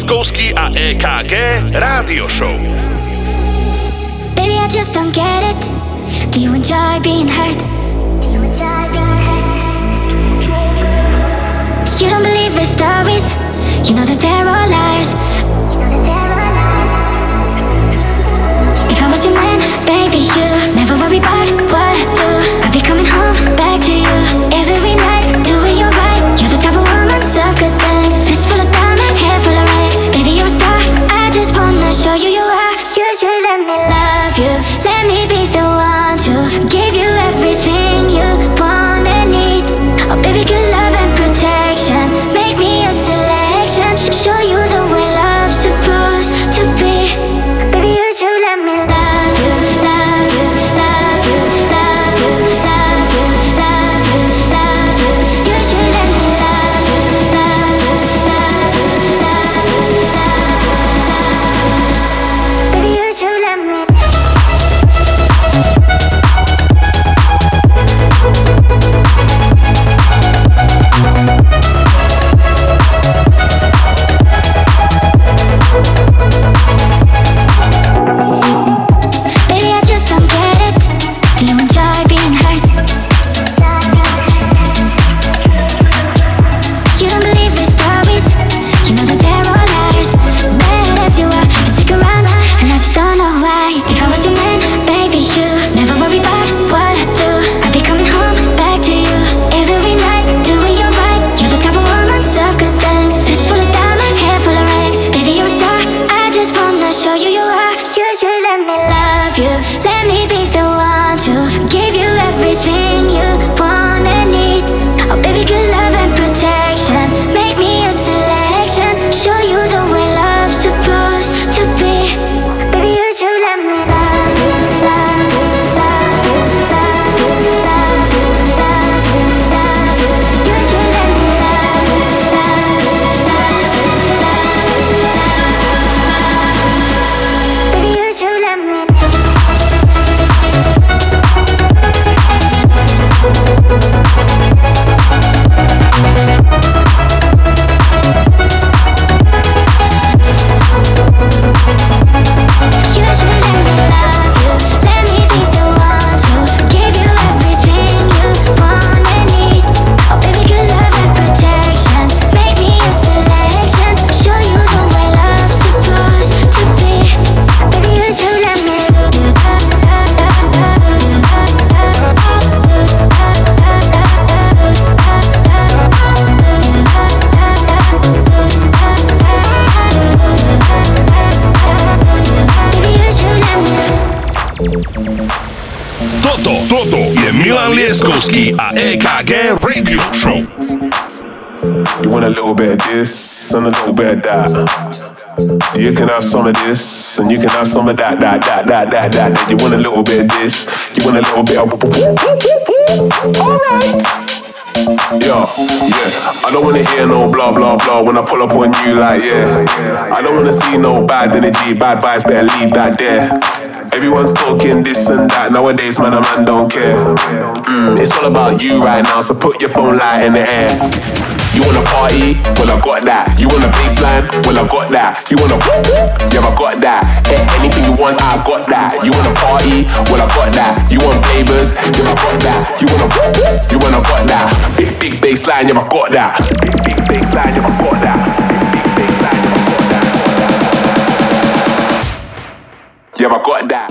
Moskovský a EKG Rádio Show. Baby, I just don't get it. Do you enjoy being hurt? You don't believe the stories. You know that they're all lies. If I was your man, baby, you never worry about what I do. I'd be coming home back to you. Lieskovský Radio Show. You want a little bit of this and a little bit of that. So you can have some of this and you can have some of that, that, that, that, that, that. You want a little bit of this, you want a little bit of. Alright. Yeah, yeah. I don't wanna hear no blah blah blah when I pull up on you like yeah. I don't wanna see no bad energy, bad vibes. Better leave that there. Everyone's talking this and that nowadays, man. A man don't care. Mm, it's all about you right now, so put your phone light in the air. You wanna party? Well, I got that. You want a baseline? Well, I got that. You wanna whoop whoop? Yeah, I got that. Anything you want, I got that. You wanna party? Well, I got that. You want flavors? Yeah, I got that. You wanna whoop whoop? You wanna got that. Big big baseline, yeah, I got that. Big big baseline, yeah, I got that.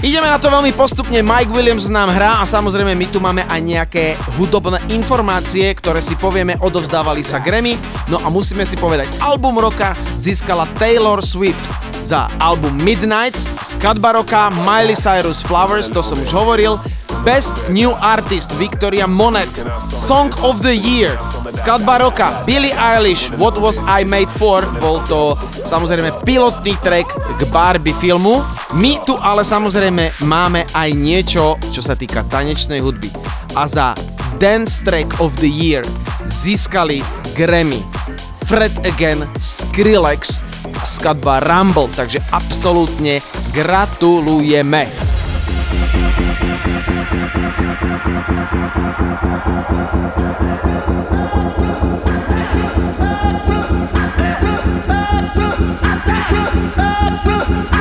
Ideme na to veľmi postupne, Mike Williams nám hrá a samozrejme my tu máme aj nejaké hudobné informácie, ktoré si povieme, odovzdávali sa Grammy. No a musíme si povedať, album roka získala Taylor Swift za album Midnights, skladba roka Miley Cyrus Flowers, to som už hovoril, Best New Artist Victoria Monet, Song of the Year, skladba roka Billie Eilish, What Was I Made For, bol to samozrejme pilotný track k Barbie filmu. My tu ale samozrejme máme aj niečo, čo sa týka tanečnej hudby. A za Dance Track of the Year získali Grammy Fred Again, Skrillex a skladba Rumble, takže absolútne gratulujeme. Thank you.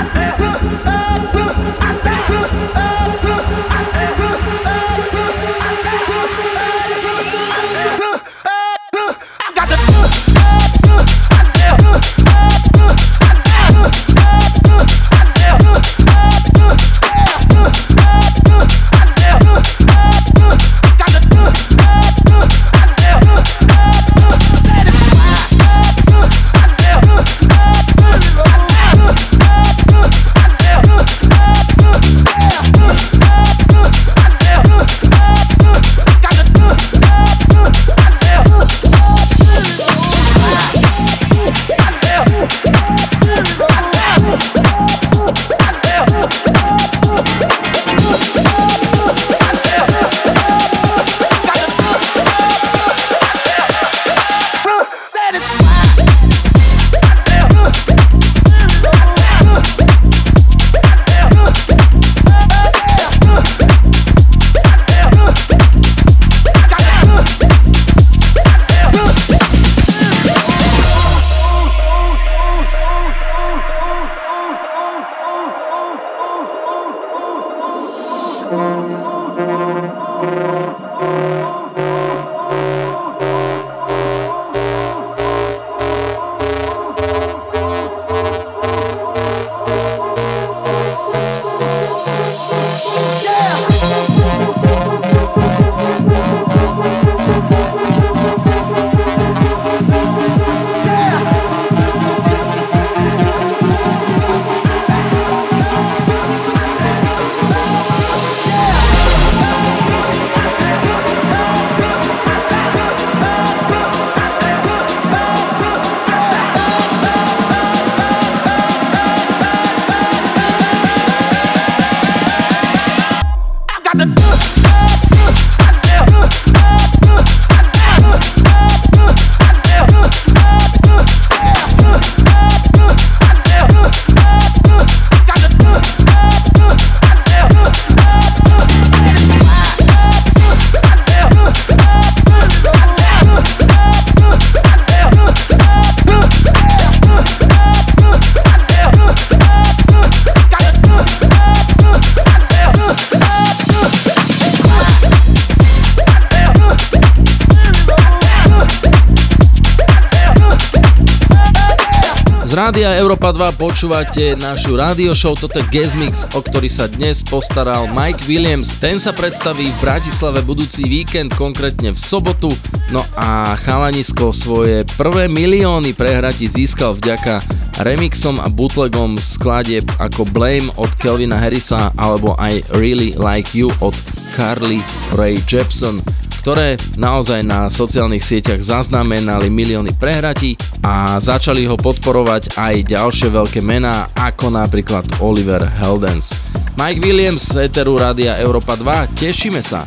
Rádia Európa 2 počúvate našu rádio show, toto je Guest Mix, o ktorý sa dnes postaral Mike Williams. Ten sa predstaví v Bratislave budúci víkend, konkrétne v sobotu. No a chalanisko svoje prvé milióny prehrati získal vďaka remixom a bootlegom skladieb ako Blame od Kelvina Harrisa alebo aj Really Like You od Carly Ray Jepsen ktoré naozaj na sociálnych sieťach zaznamenali milióny prehratí a začali ho podporovať aj ďalšie veľké mená ako napríklad Oliver Heldens. Mike Williams z Eteru Rádia Európa 2, tešíme sa.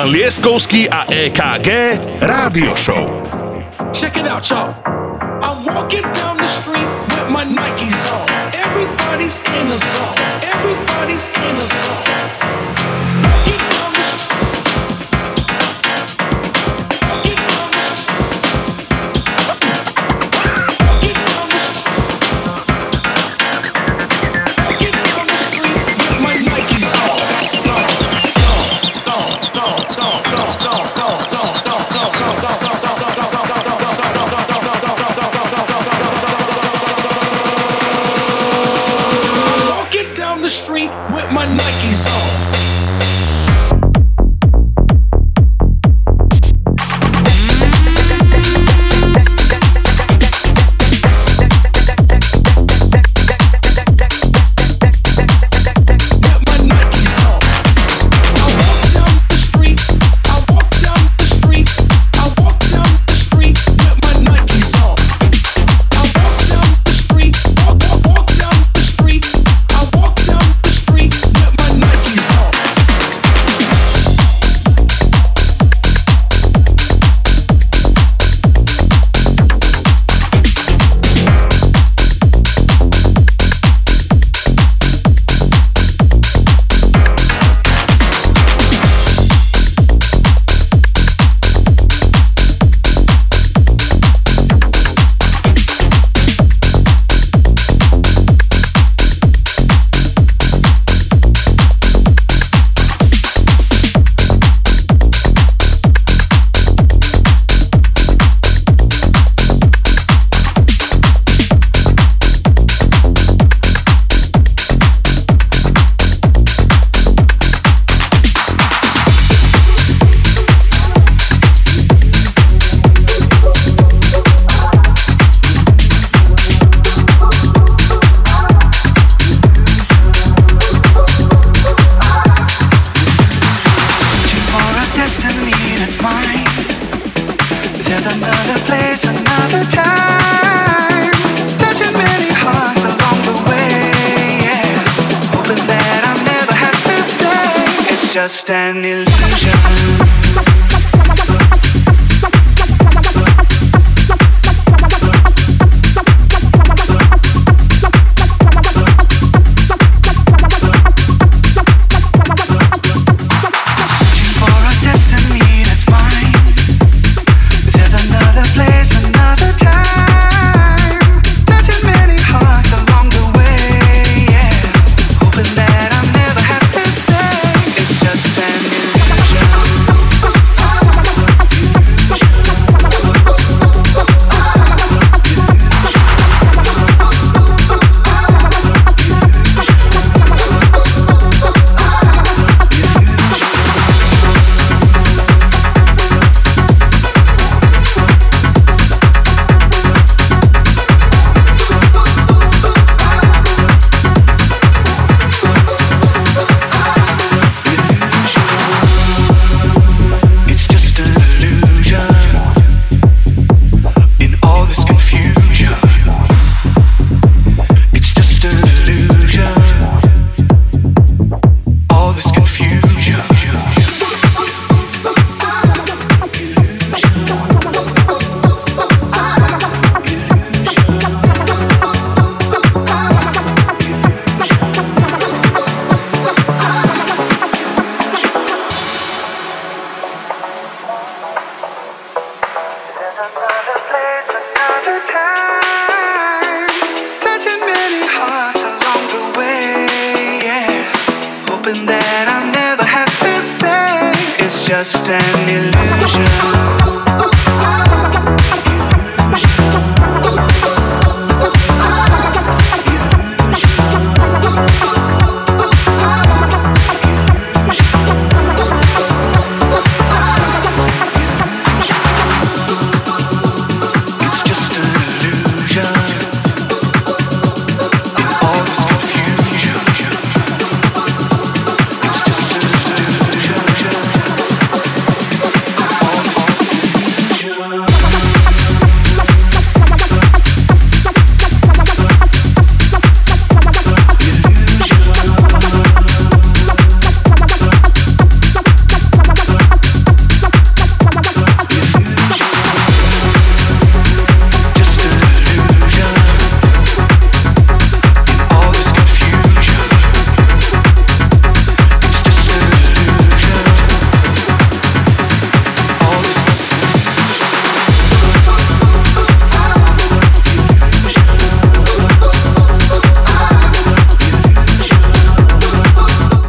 Milan Lieskovský a EKG Rádio Show. Check it out, y'all.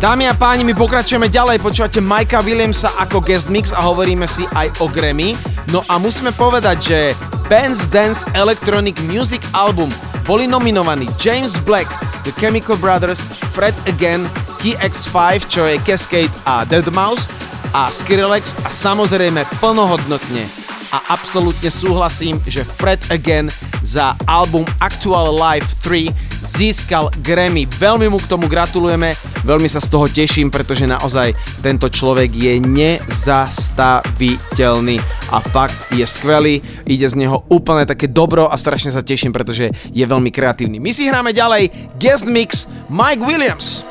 Dámy a páni, my pokračujeme ďalej, počúvate Majka Williamsa ako guest mix a hovoríme si aj o Grammy. No a musíme povedať, že Benz Dance Electronic Music Album boli nominovaní James Black, The Chemical Brothers, Fred Again, Key X5, čo je Cascade a Deadmau5 a Skrillex a samozrejme plnohodnotne a absolútne súhlasím, že Fred Again za album Actual Life 3 získal Grammy. Veľmi mu k tomu gratulujeme, veľmi sa z toho teším, pretože naozaj tento človek je nezastaviteľný a fakt je skvelý, ide z neho úplne také dobro a strašne sa teším, pretože je veľmi kreatívny. My si hráme ďalej Guest Mix Mike Williams.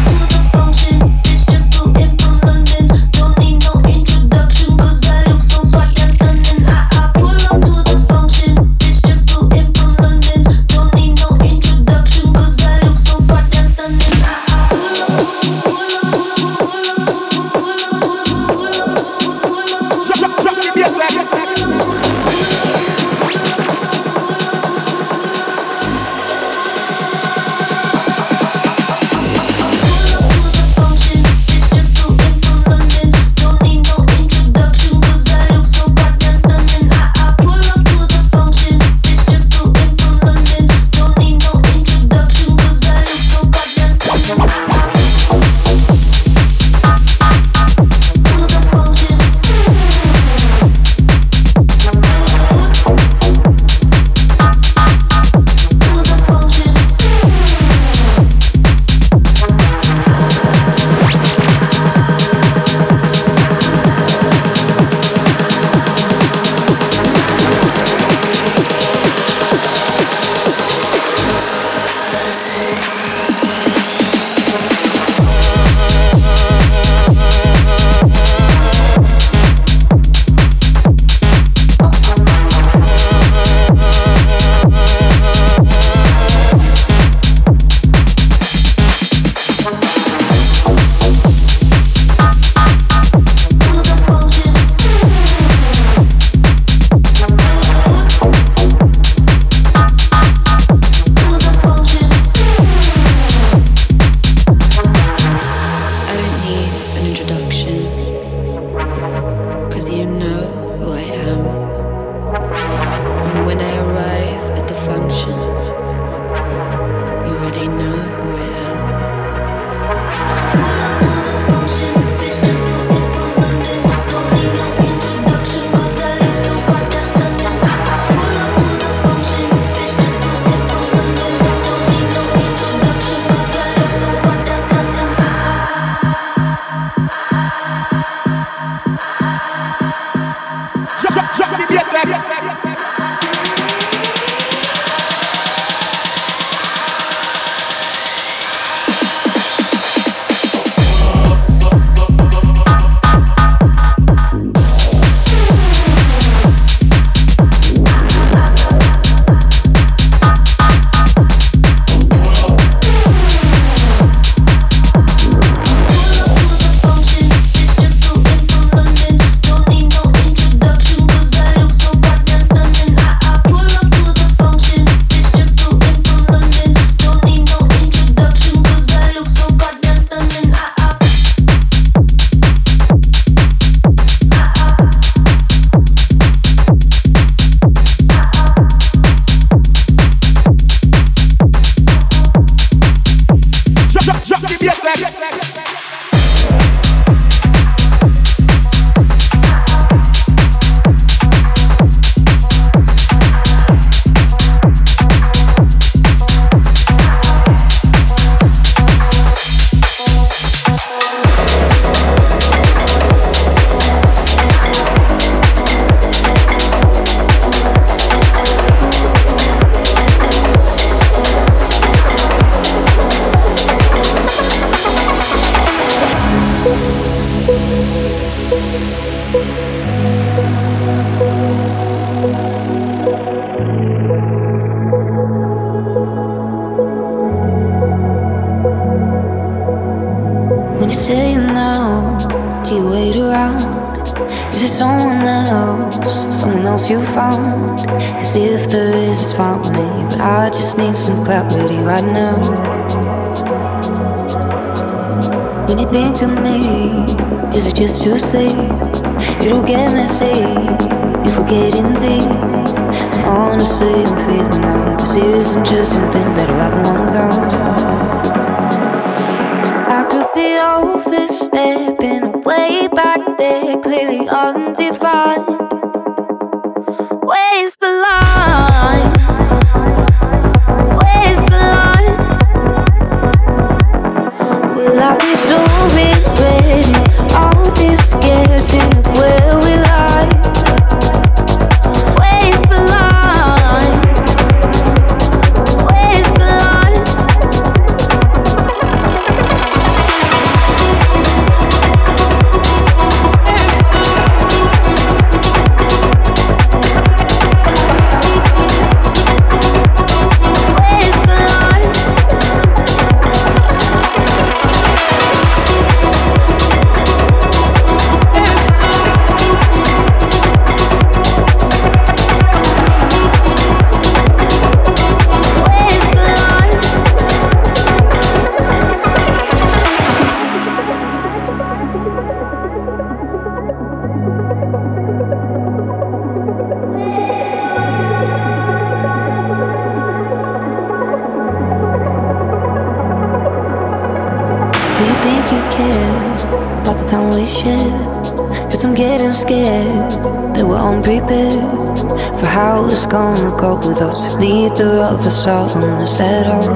Neither of us are honest at all.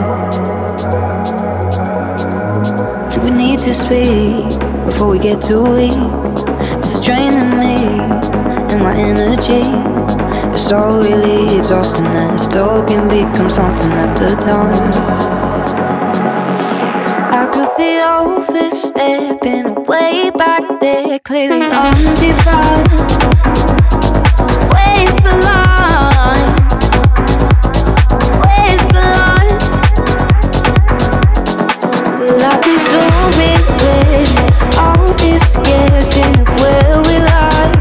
We need to speak before we get too weak? It's draining me and my energy. It's all really exhausting as talking becomes something after time. I could be overstepping way back there, clearly uh-huh. undefined. Where's the line? All this guessing of where we lie?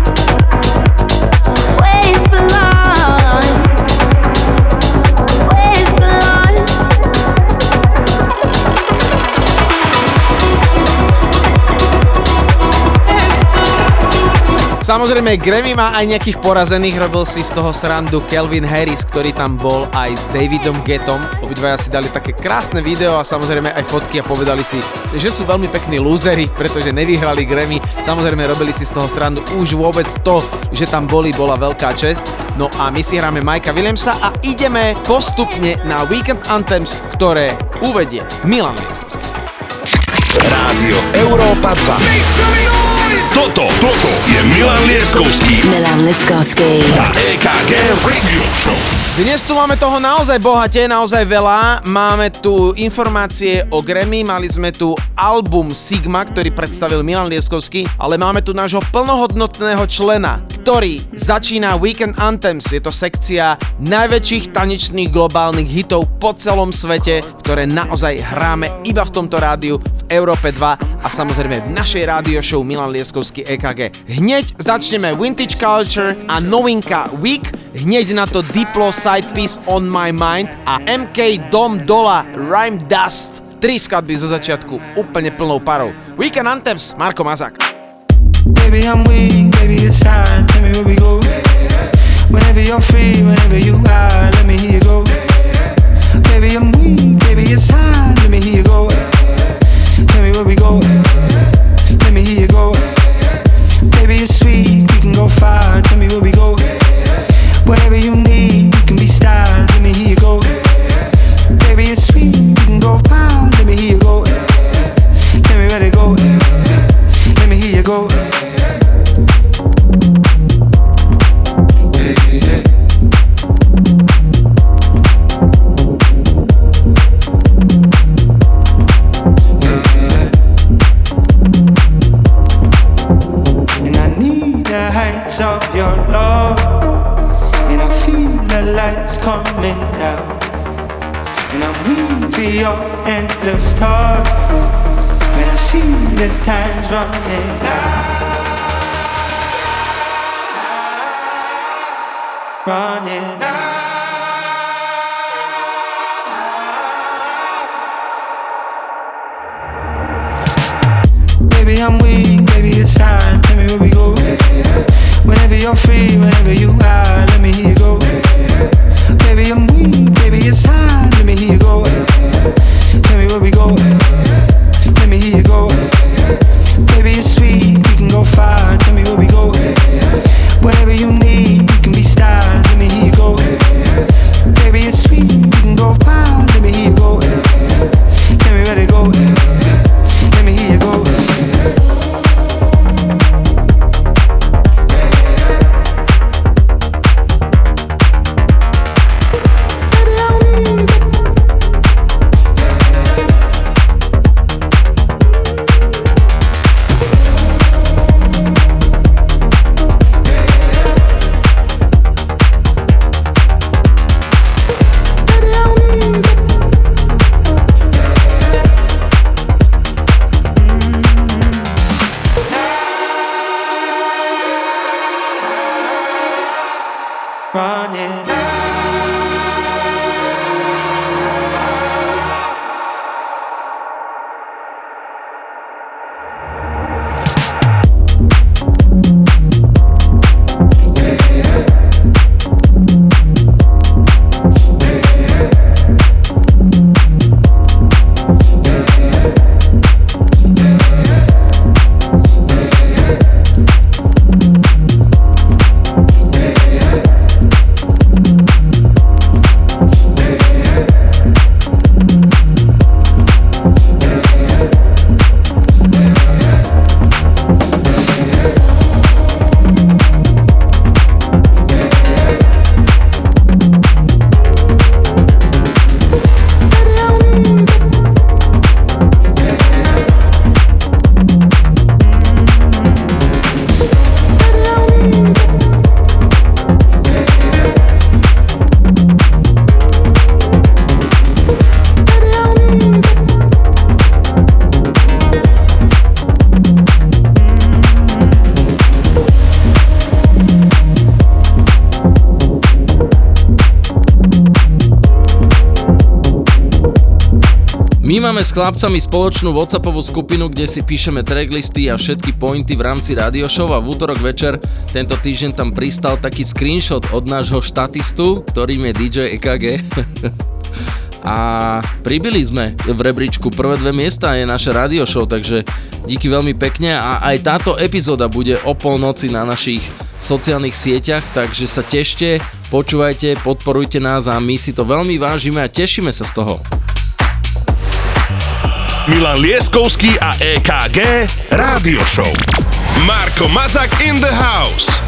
Samozrejme, Grammy má aj nejakých porazených, robil si z toho srandu Kelvin Harris, ktorý tam bol aj s Davidom Getom. Obidvaja si dali také krásne video a samozrejme aj fotky a povedali si, že sú veľmi pekní lúzery, pretože nevyhrali Grammy. Samozrejme, robili si z toho srandu už vôbec to, že tam boli, bola veľká čest. No a my si hráme Majka Williamsa a ideme postupne na Weekend Anthems, ktoré uvedie Milan Lieskovský. Rádio Európa 2. Toto, toto je Milan Lieskovský Milan Liskovský. a EKG Radio Show. Dnes tu máme toho naozaj bohate, naozaj veľa. Máme tu informácie o Grammy, mali sme tu album Sigma, ktorý predstavil Milan Lieskovský, ale máme tu nášho plnohodnotného člena, ktorý začína Weekend Anthems. Je to sekcia najväčších tanečných globálnych hitov po celom svete, ktoré naozaj hráme iba v tomto rádiu v Európe 2 a samozrejme v našej rádio show Milan Lieskovský EKG. Hneď začneme Vintage Culture a novinka Week, hneď na to Diplo Side Piece On My Mind a MK Dom Dola Rhyme Dust. Tri skladby zo začiatku úplne plnou parou. Weekend Anthems, Marko Mazák. Baby, I'm weak, baby, it's time. Tell me where we go. Whenever you're free, whenever you are, let me hear you go. Baby, I'm weak, baby, it's. Let me hear you go. Tell me where we go. S chlapcami spoločnú WhatsAppovú skupinu, kde si píšeme tracklisty a všetky pointy v rámci radio show a v útorok večer tento týždeň tam pristal taký screenshot od nášho štatistu, ktorým je DJ EKG. a pribili sme v rebríčku prvé dve miesta je naše radio show, takže díky veľmi pekne a aj táto epizóda bude o polnoci na našich sociálnych sieťach, takže sa tešte, počúvajte, podporujte nás a my si to veľmi vážime a tešíme sa z toho. Milan Lieskovský a EKG Rádio Show. Marko Mazak in the house.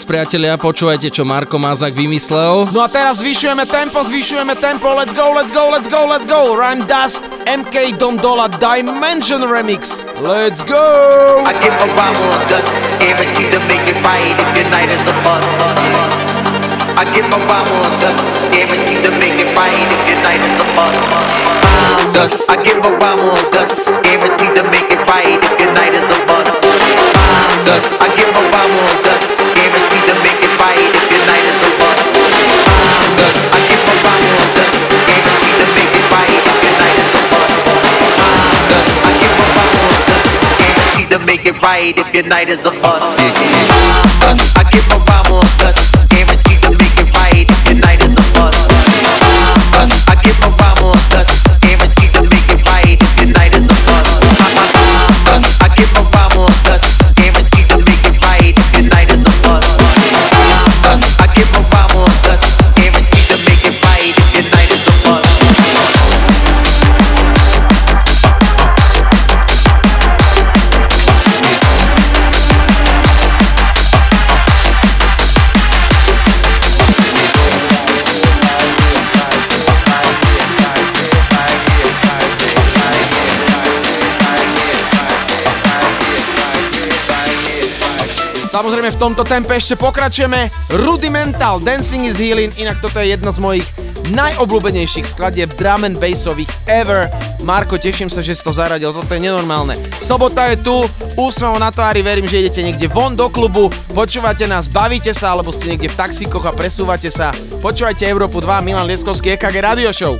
Teraz, priatelia, počúvajte, čo Marko Mazak vymyslel. No a teraz zvyšujeme tempo, zvyšujeme tempo, let's go, let's go, let's go, let's go. Rhyme Dust, MK Dom Dola Dimension Remix. Let's go! I give a rhyme on dust, guaranteed to make it right if your night is a bust. I give a rhyme on dust, guaranteed to make it right if your night is a bust. Rhyme dust, I give a rhyme on dust, guaranteed to make it right if your night is a I give a guaranteed to make it right if your night is a bust. I give on guaranteed to make it right if your night is a bust. I guaranteed to make it right if your night is a bust. I give a rhyme on dust, v tomto tempe ešte pokračujeme. Rudimental Dancing is Healing, inak toto je jedna z mojich najobľúbenejších skladieb drum and bassových ever. Marko, teším sa, že si to zaradil, toto je nenormálne. Sobota je tu, úsmev na tvári, verím, že idete niekde von do klubu, počúvate nás, bavíte sa, alebo ste niekde v taxíkoch a presúvate sa. Počúvajte Európu 2, Milan Lieskovský, EKG Radio Show.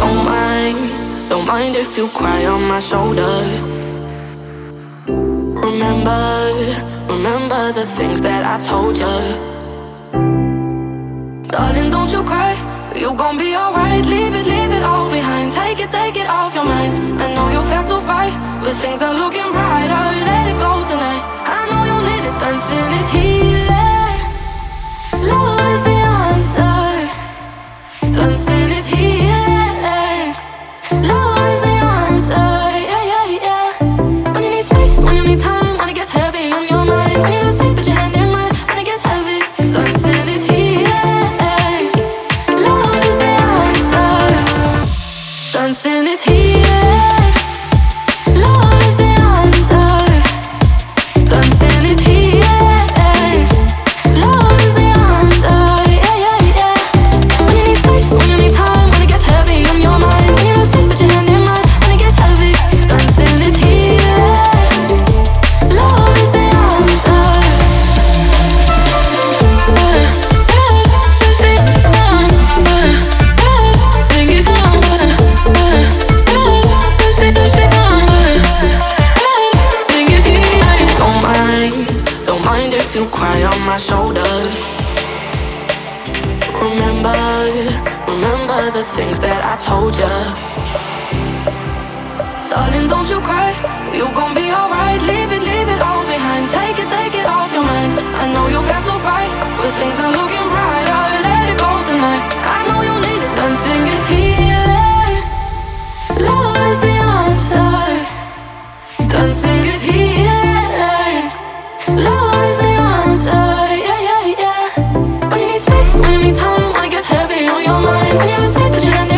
Don't mind, don't mind if you cry on my shoulder. Remember, remember the things that I told you. Darling, don't you cry. You gon' be alright. Leave it, leave it all behind. Take it, take it off your mind. I know you felt to fight, but things are looking brighter. Let it go tonight. I know you need it. Dancing is healing. Love is the answer. Dancing is healing. Told ya. Darling, don't you cry. You gon' be alright. Leave it, leave it all behind. Take it, take it off your mind. I know you felt to fight, but things are looking brighter. Let it go tonight. I know you need it. Dancing is healing. Love is the answer. Dancing is healing. Love is the answer. Yeah, yeah, yeah. When you need space, when you need time, when it gets heavy on your mind, when you lose faith, put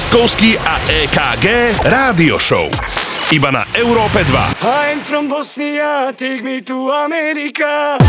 Milan Lieskovský a EKG Rádio Show. Iba na Európe 2. I'm from Bosnia, take me to America.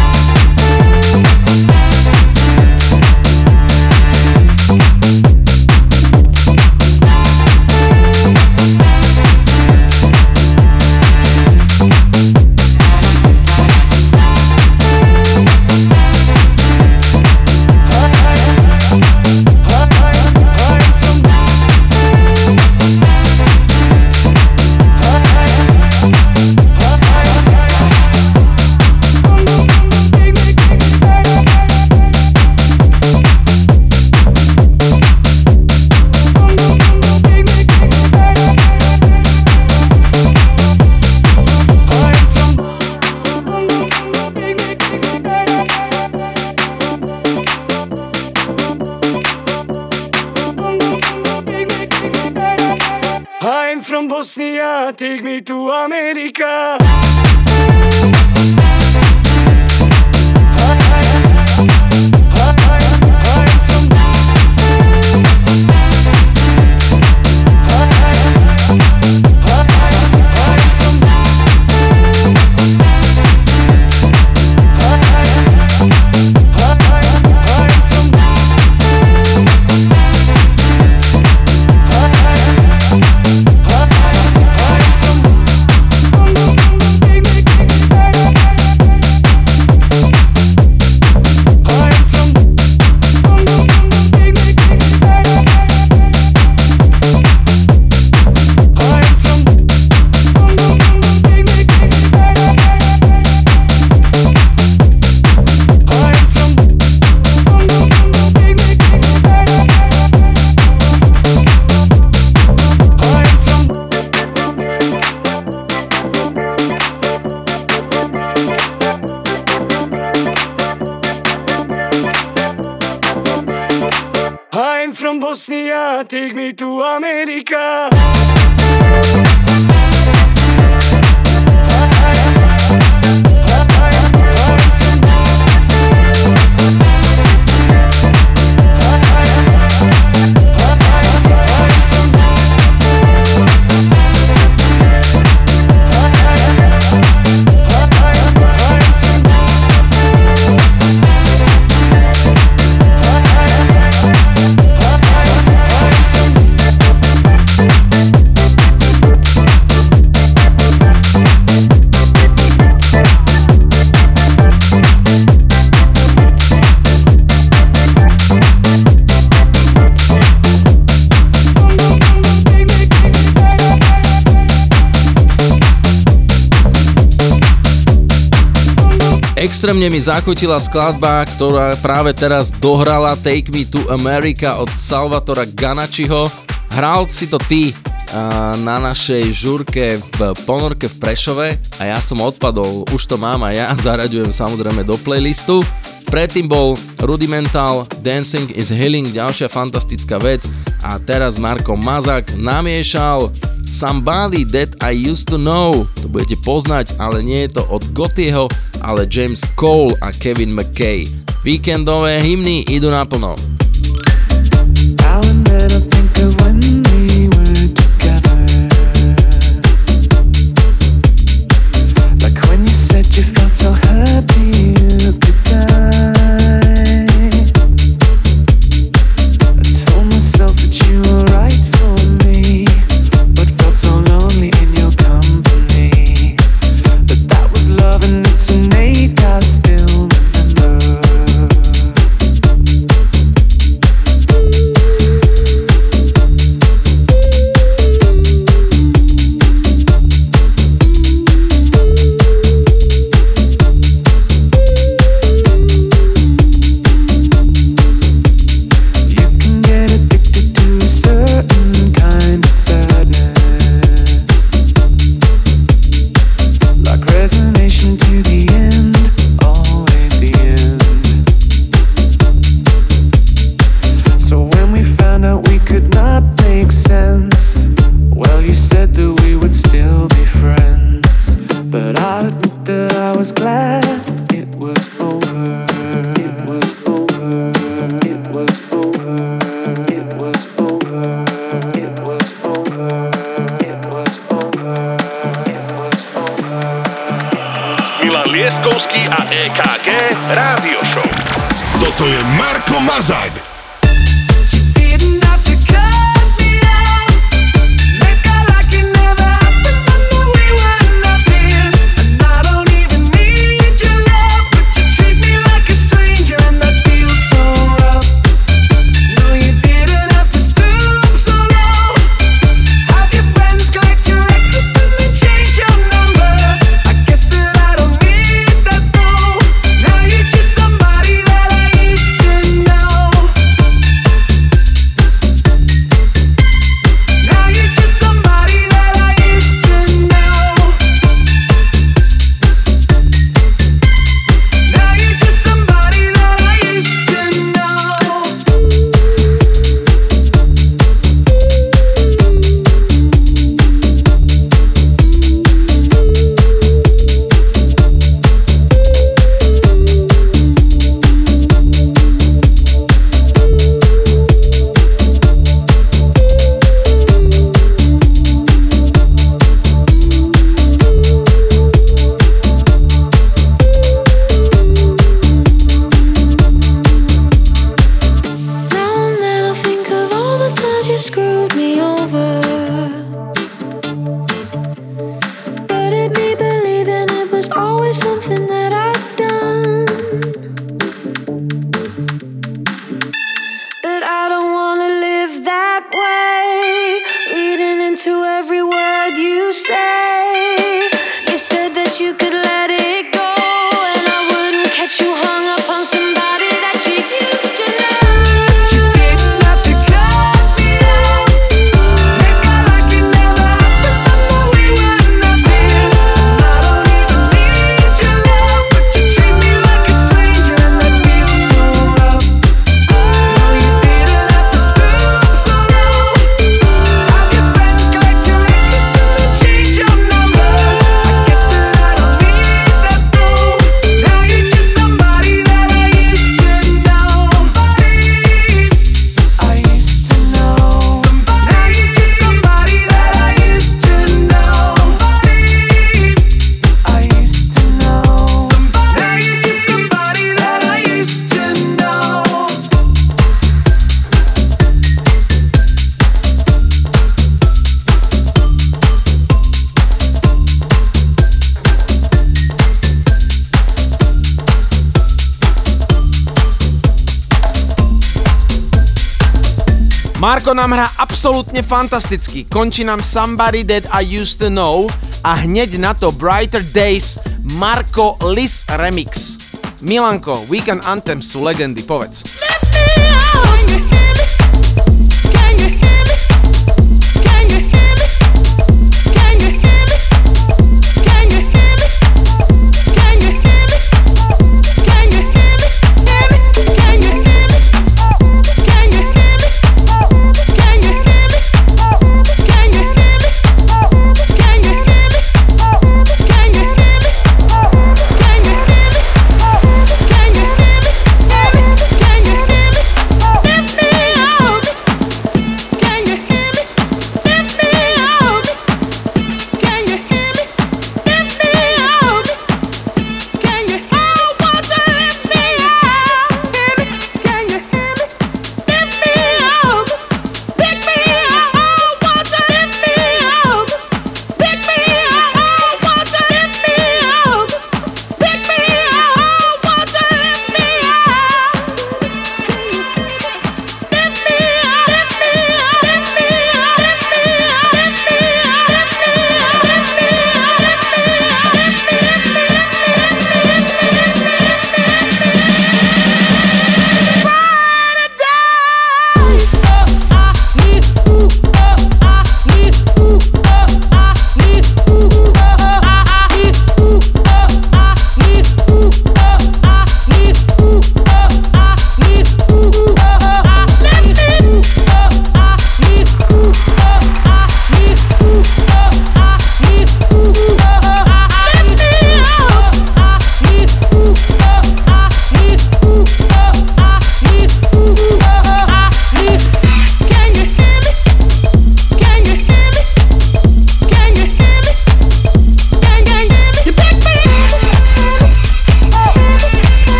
Zachutila skladba, ktorá práve teraz dohrala Take Me to America od Salvatora Ganačiho. Hral si to ty na našej žurke v ponorke v Prešove a ja som odpadol, už to mám a ja zaraďujem samozrejme do playlistu. Predtým bol Rudimental, Dancing is Healing, ďalšia fantastická vec a teraz Marko Mazak namiešal Somebody That I Used To Know. To budete poznať, ale nie je to od Gotieho, ale James Cole a Kevin McKay. Víkendové hymny idú naplno. Fantasticky, Končí nám Somebody That I Used To Know a hneď na to Brighter Days Marco Lis Remix. Milanko, Weekend Anthem sú legendy, povedz.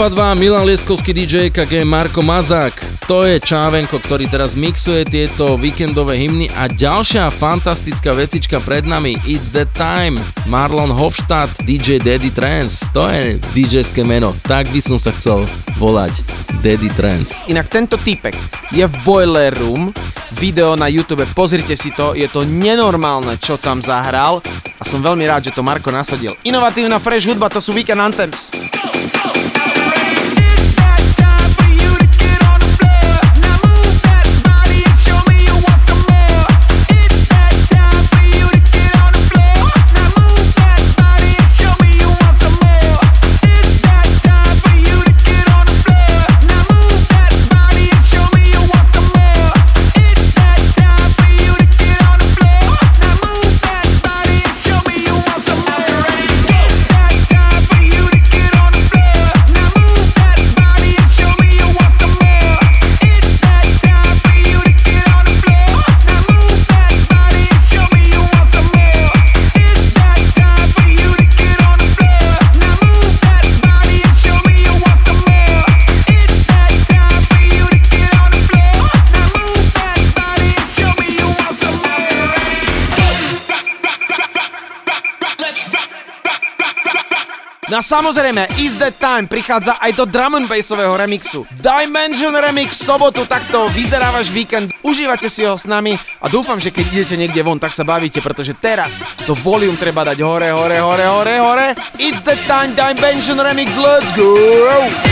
Európa 2, Milan Lieskovský DJ, KG Marko Mazák. To je Čávenko, ktorý teraz mixuje tieto víkendové hymny a ďalšia fantastická vecička pred nami It's That Time, Marlon Hofstadt, DJ Daddy Trance. To je DJ-ské meno, tak by som sa chcel volať. Daddy Trance. Inak tento typek je v Boiler Room, video na YouTube, pozrite si to, je to nenormálne, čo tam zahral a som veľmi rád, že to Marko nasadil. Inovatívna fresh hudba, to sú Weekend Anthems. A samozrejme, Is That Time prichádza aj do drum and bassového remixu. Dimension Remix sobotu, takto vyzerá váš víkend. Užívate si ho s nami a dúfam, že keď idete niekde von, tak sa bavíte, pretože teraz to volume treba dať hore, hore, hore, hore, hore. It's That Time Dimension Remix, let's go!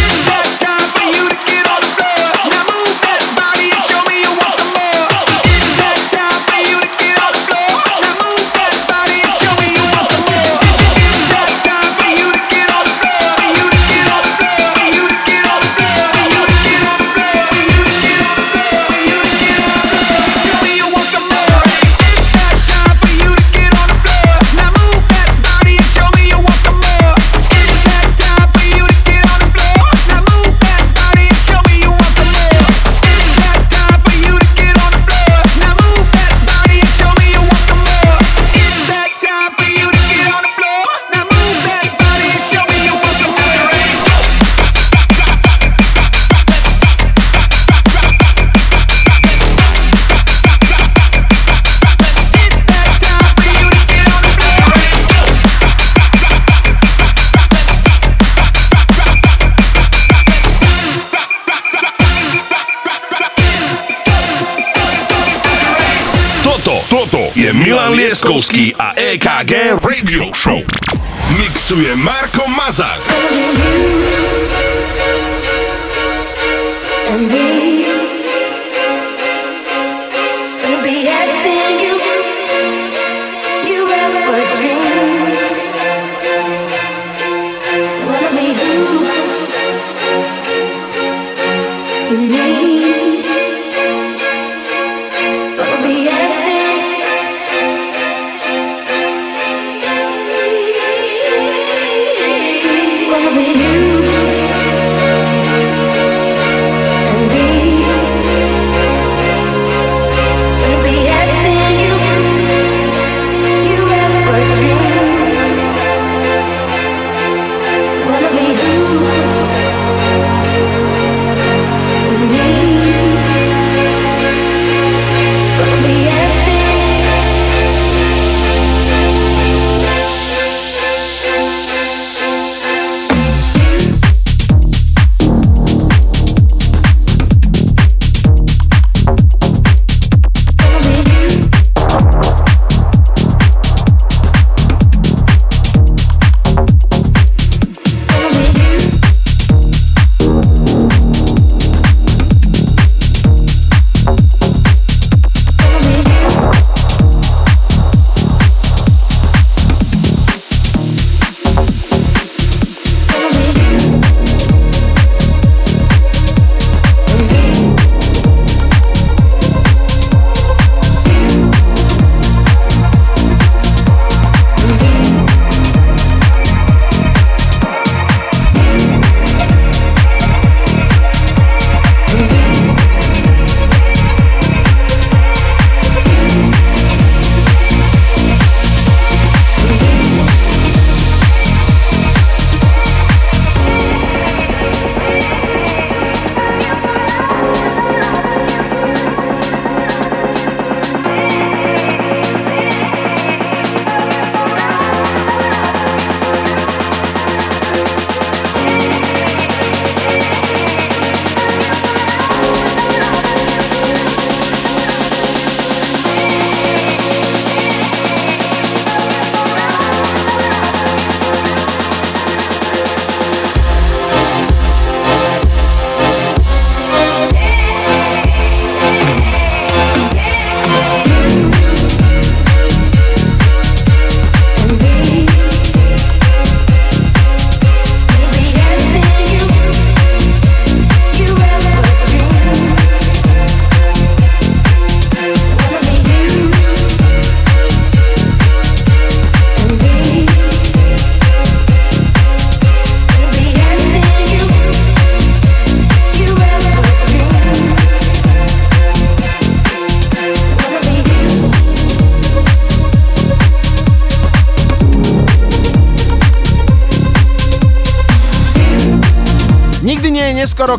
Mixuje Marko Mazák.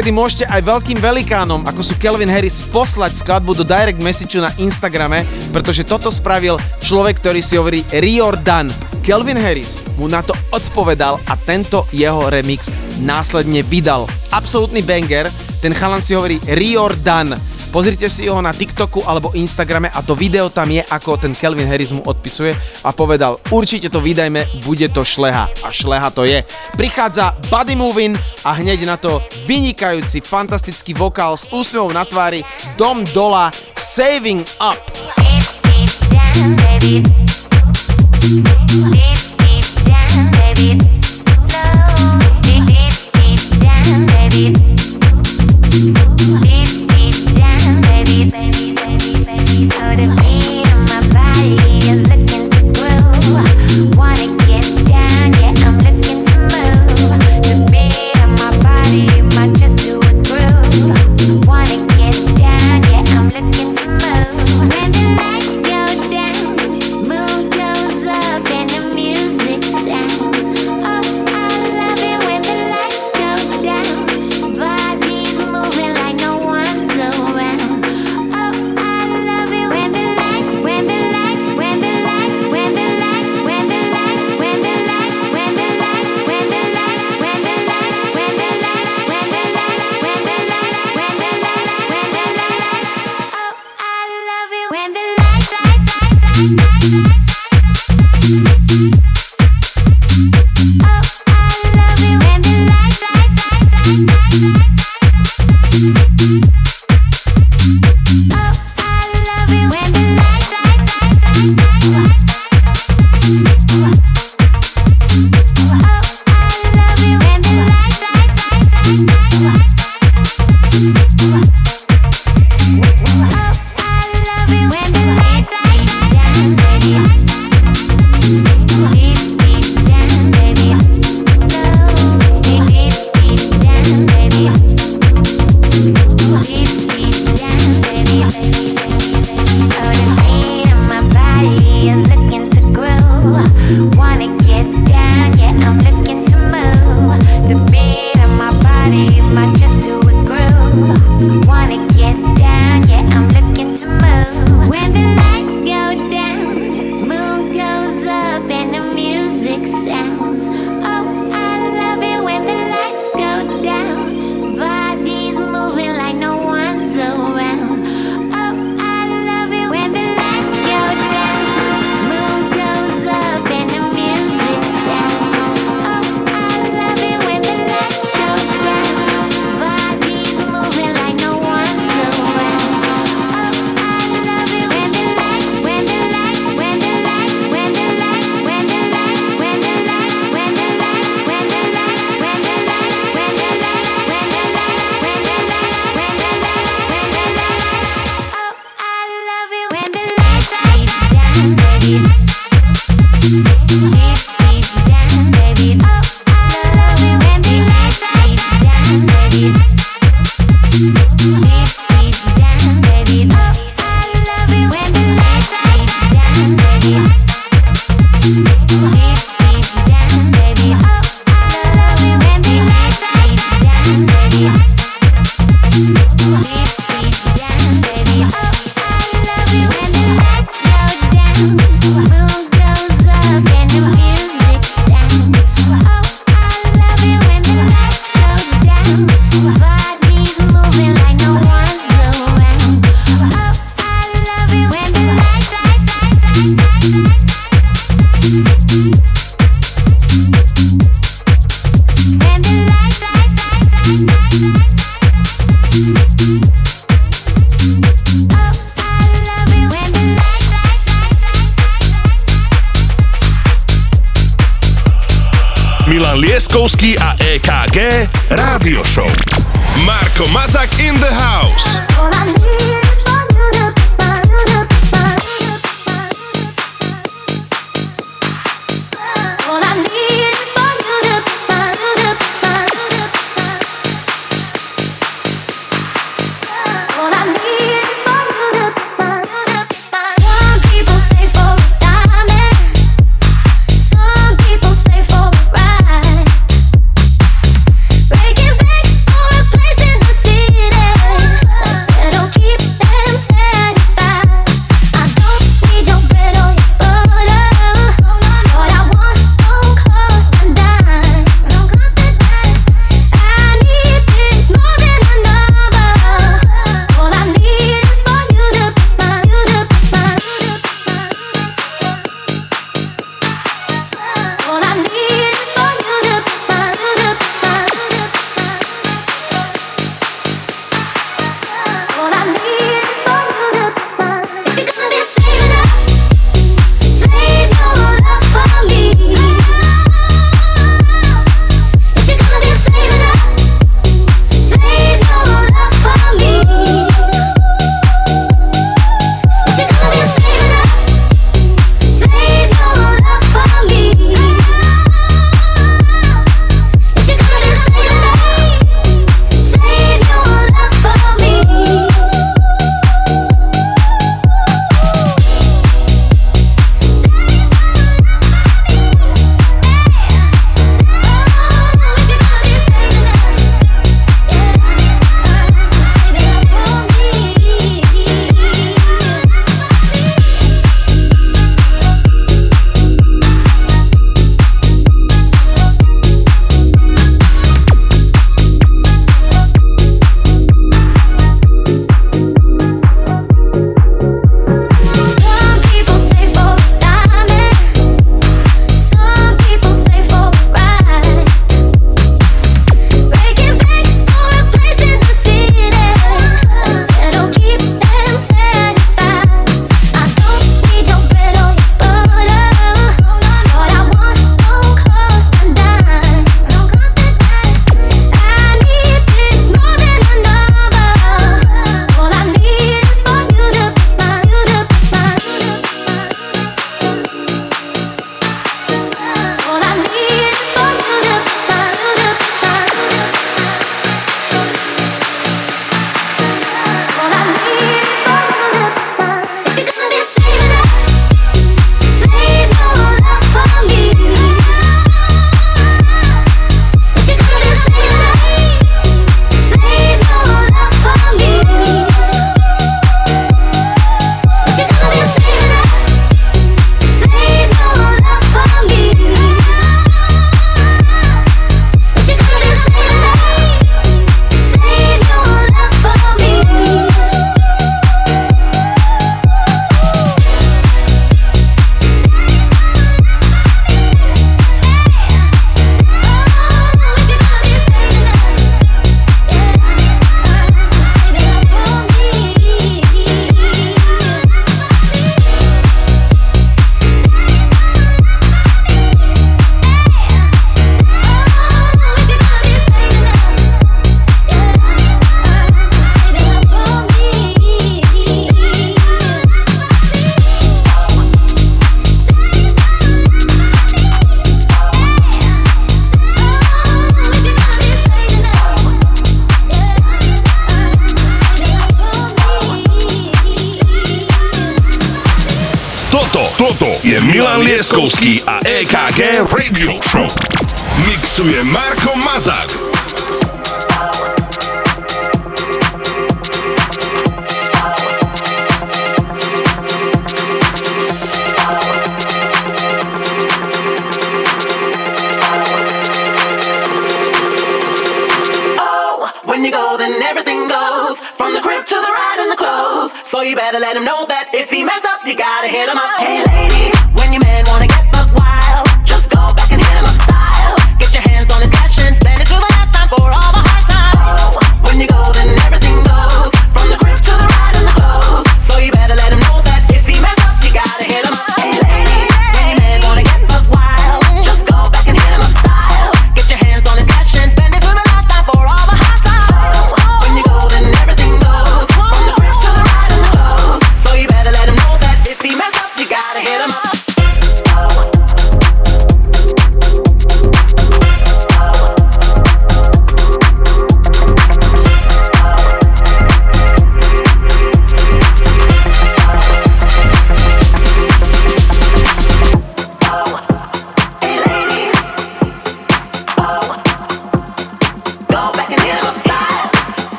Kedy môžete aj veľkým velikánom, ako sú Kelvin Harris, poslať skladbu do direct message na Instagrame, pretože toto spravil človek, ktorý si hovorí Riordan. Kelvin Harris mu na to odpovedal a tento jeho remix následne vydal. Absolutný banger, ten chalan si hovorí Riordan. Pozrite si ho na TikToku alebo Instagrame a to video tam je, ako ten Kelvin Harris mu odpisuje a povedal, určite to vydajme, bude to šleha. A šleha to je. Prichádza Buddy Movin a hneď na to vynikajúci, fantastický vokál s úsmevom na tvári Dom Dola Saving Up. When the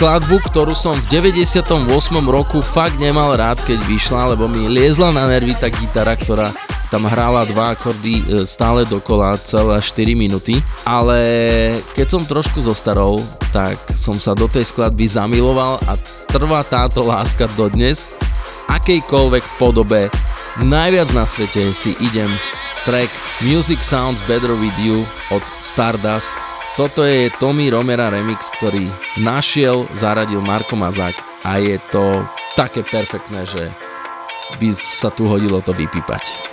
skladbu, ktorú som v 98. roku fakt nemal rád, keď vyšla, lebo mi liezla na nervy tá gitara, ktorá tam hrála dva akordy e, stále dokola celé 4 minúty, ale keď som trošku zostarol, tak som sa do tej skladby zamiloval a trvá táto láska dodnes. Akejkoľvek podobe, najviac na svete si idem track Music Sounds Better With You od Stardust toto je Tommy Romera remix, ktorý našiel, zaradil Marko Mazák a je to také perfektné, že by sa tu hodilo to vypípať.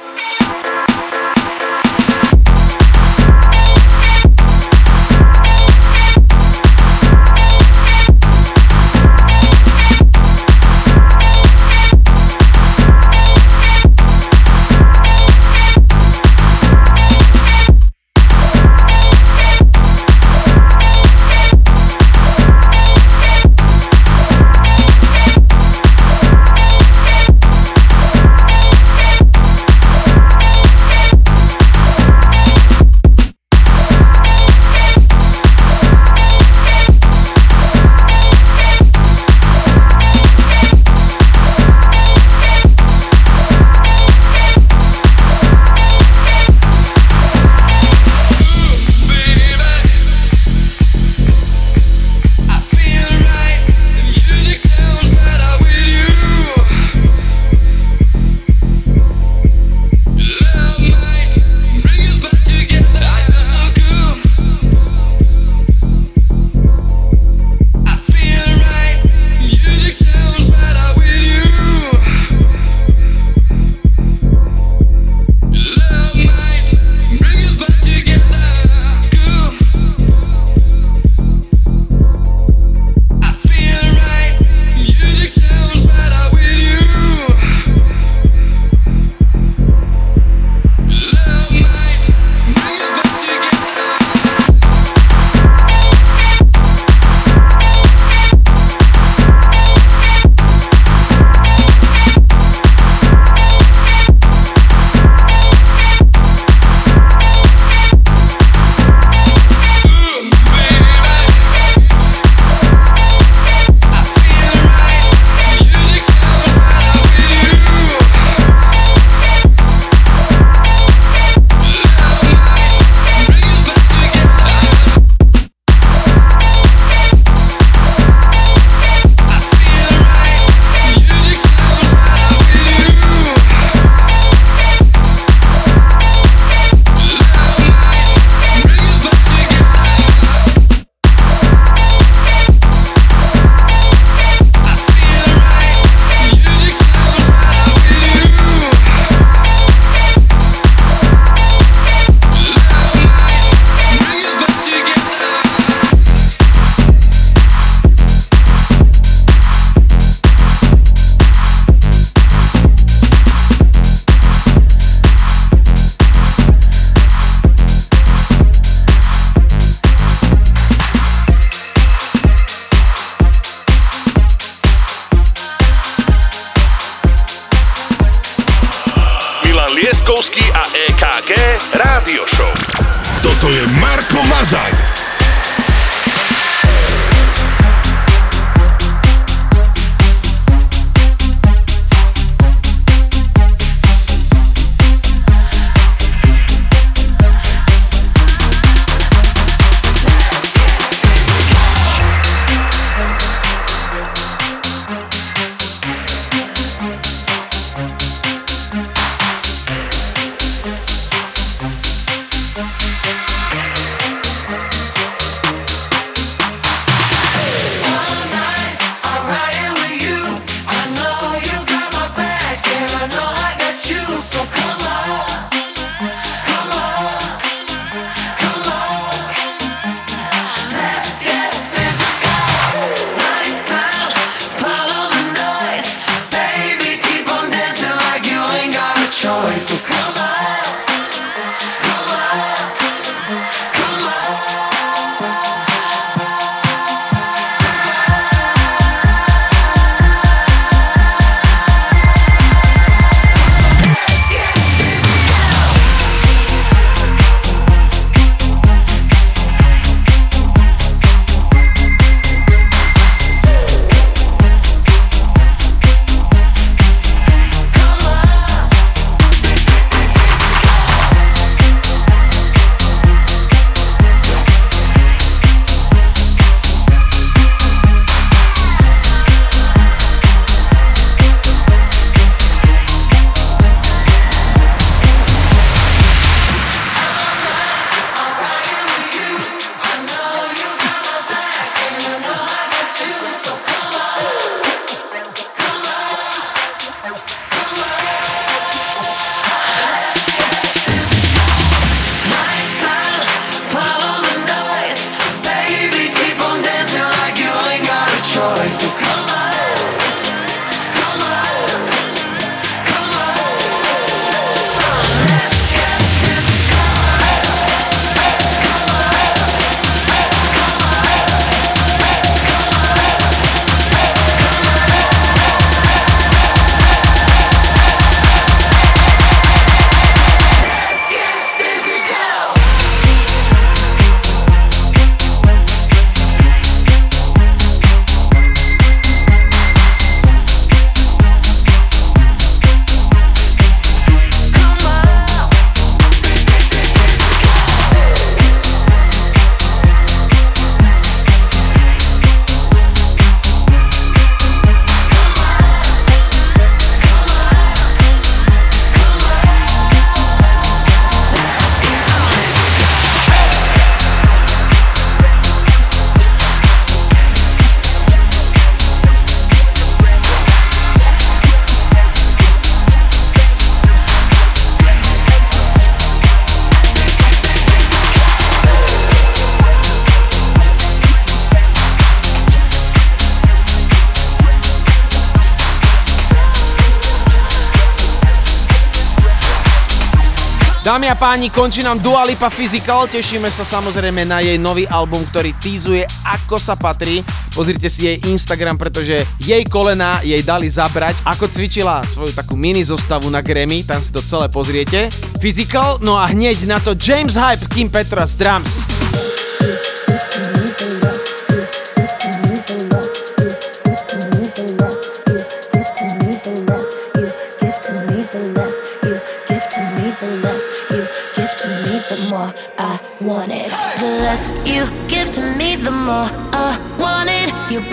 Dámy a páni, končí nám Dua Lipa Physical, tešíme sa samozrejme na jej nový album, ktorý týzuje ako sa patrí. Pozrite si jej Instagram, pretože jej kolena jej dali zabrať, ako cvičila svoju takú mini zostavu na Grammy, tam si to celé pozriete. Physical, no a hneď na to James Hype, Kim Petras, Drums.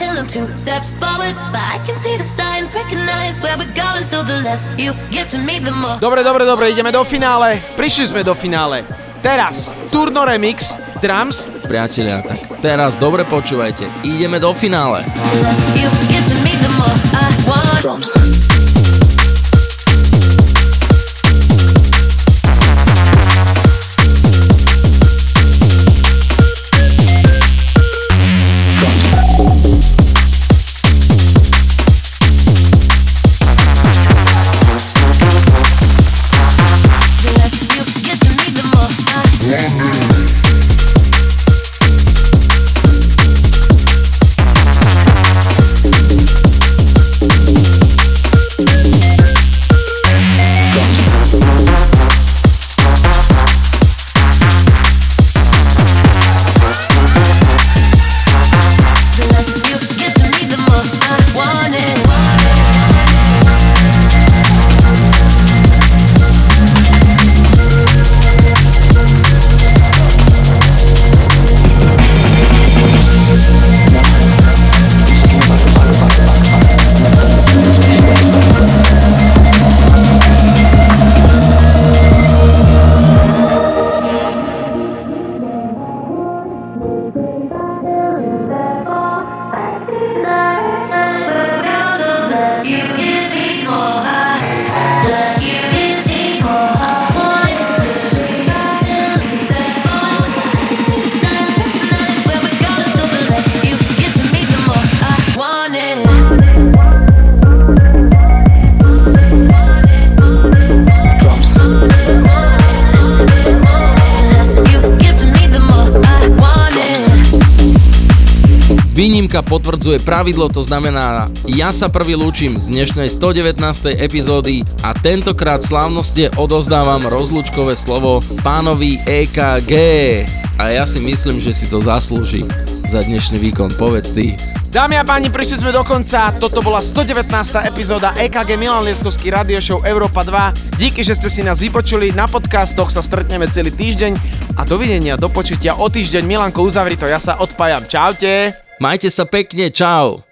Until I'm two steps forward. But I can see the signs, recognize where we're going. So the less you give to me, the more. Dobre, dobre, dobre, ideme do finále. Prišli sme do finále. Teraz Turno Remix, drums. Priatelia, tak teraz dobre počúvajte. Ideme do finále. Drums. Pravidlo, to znamená, ja sa prvý lúčim z dnešnej 119. epizódy a tentokrát slávnostne odozdávam rozlúčkové slovo pánovi EKG. A ja si myslím, že si to zaslúži za dnešný výkon. Povedz ty. Dámy a páni, prišli sme do konca. Toto bola 119. epizóda EKG Milan Lieskovský radio show Európa 2. Díky, že ste si nás vypočuli. Na podcastoch sa stretneme celý týždeň a dovidenia, do počutia o týždeň. Milanko, uzavri to, ja sa odpájam. Čaute. Majte sa pekne, čau.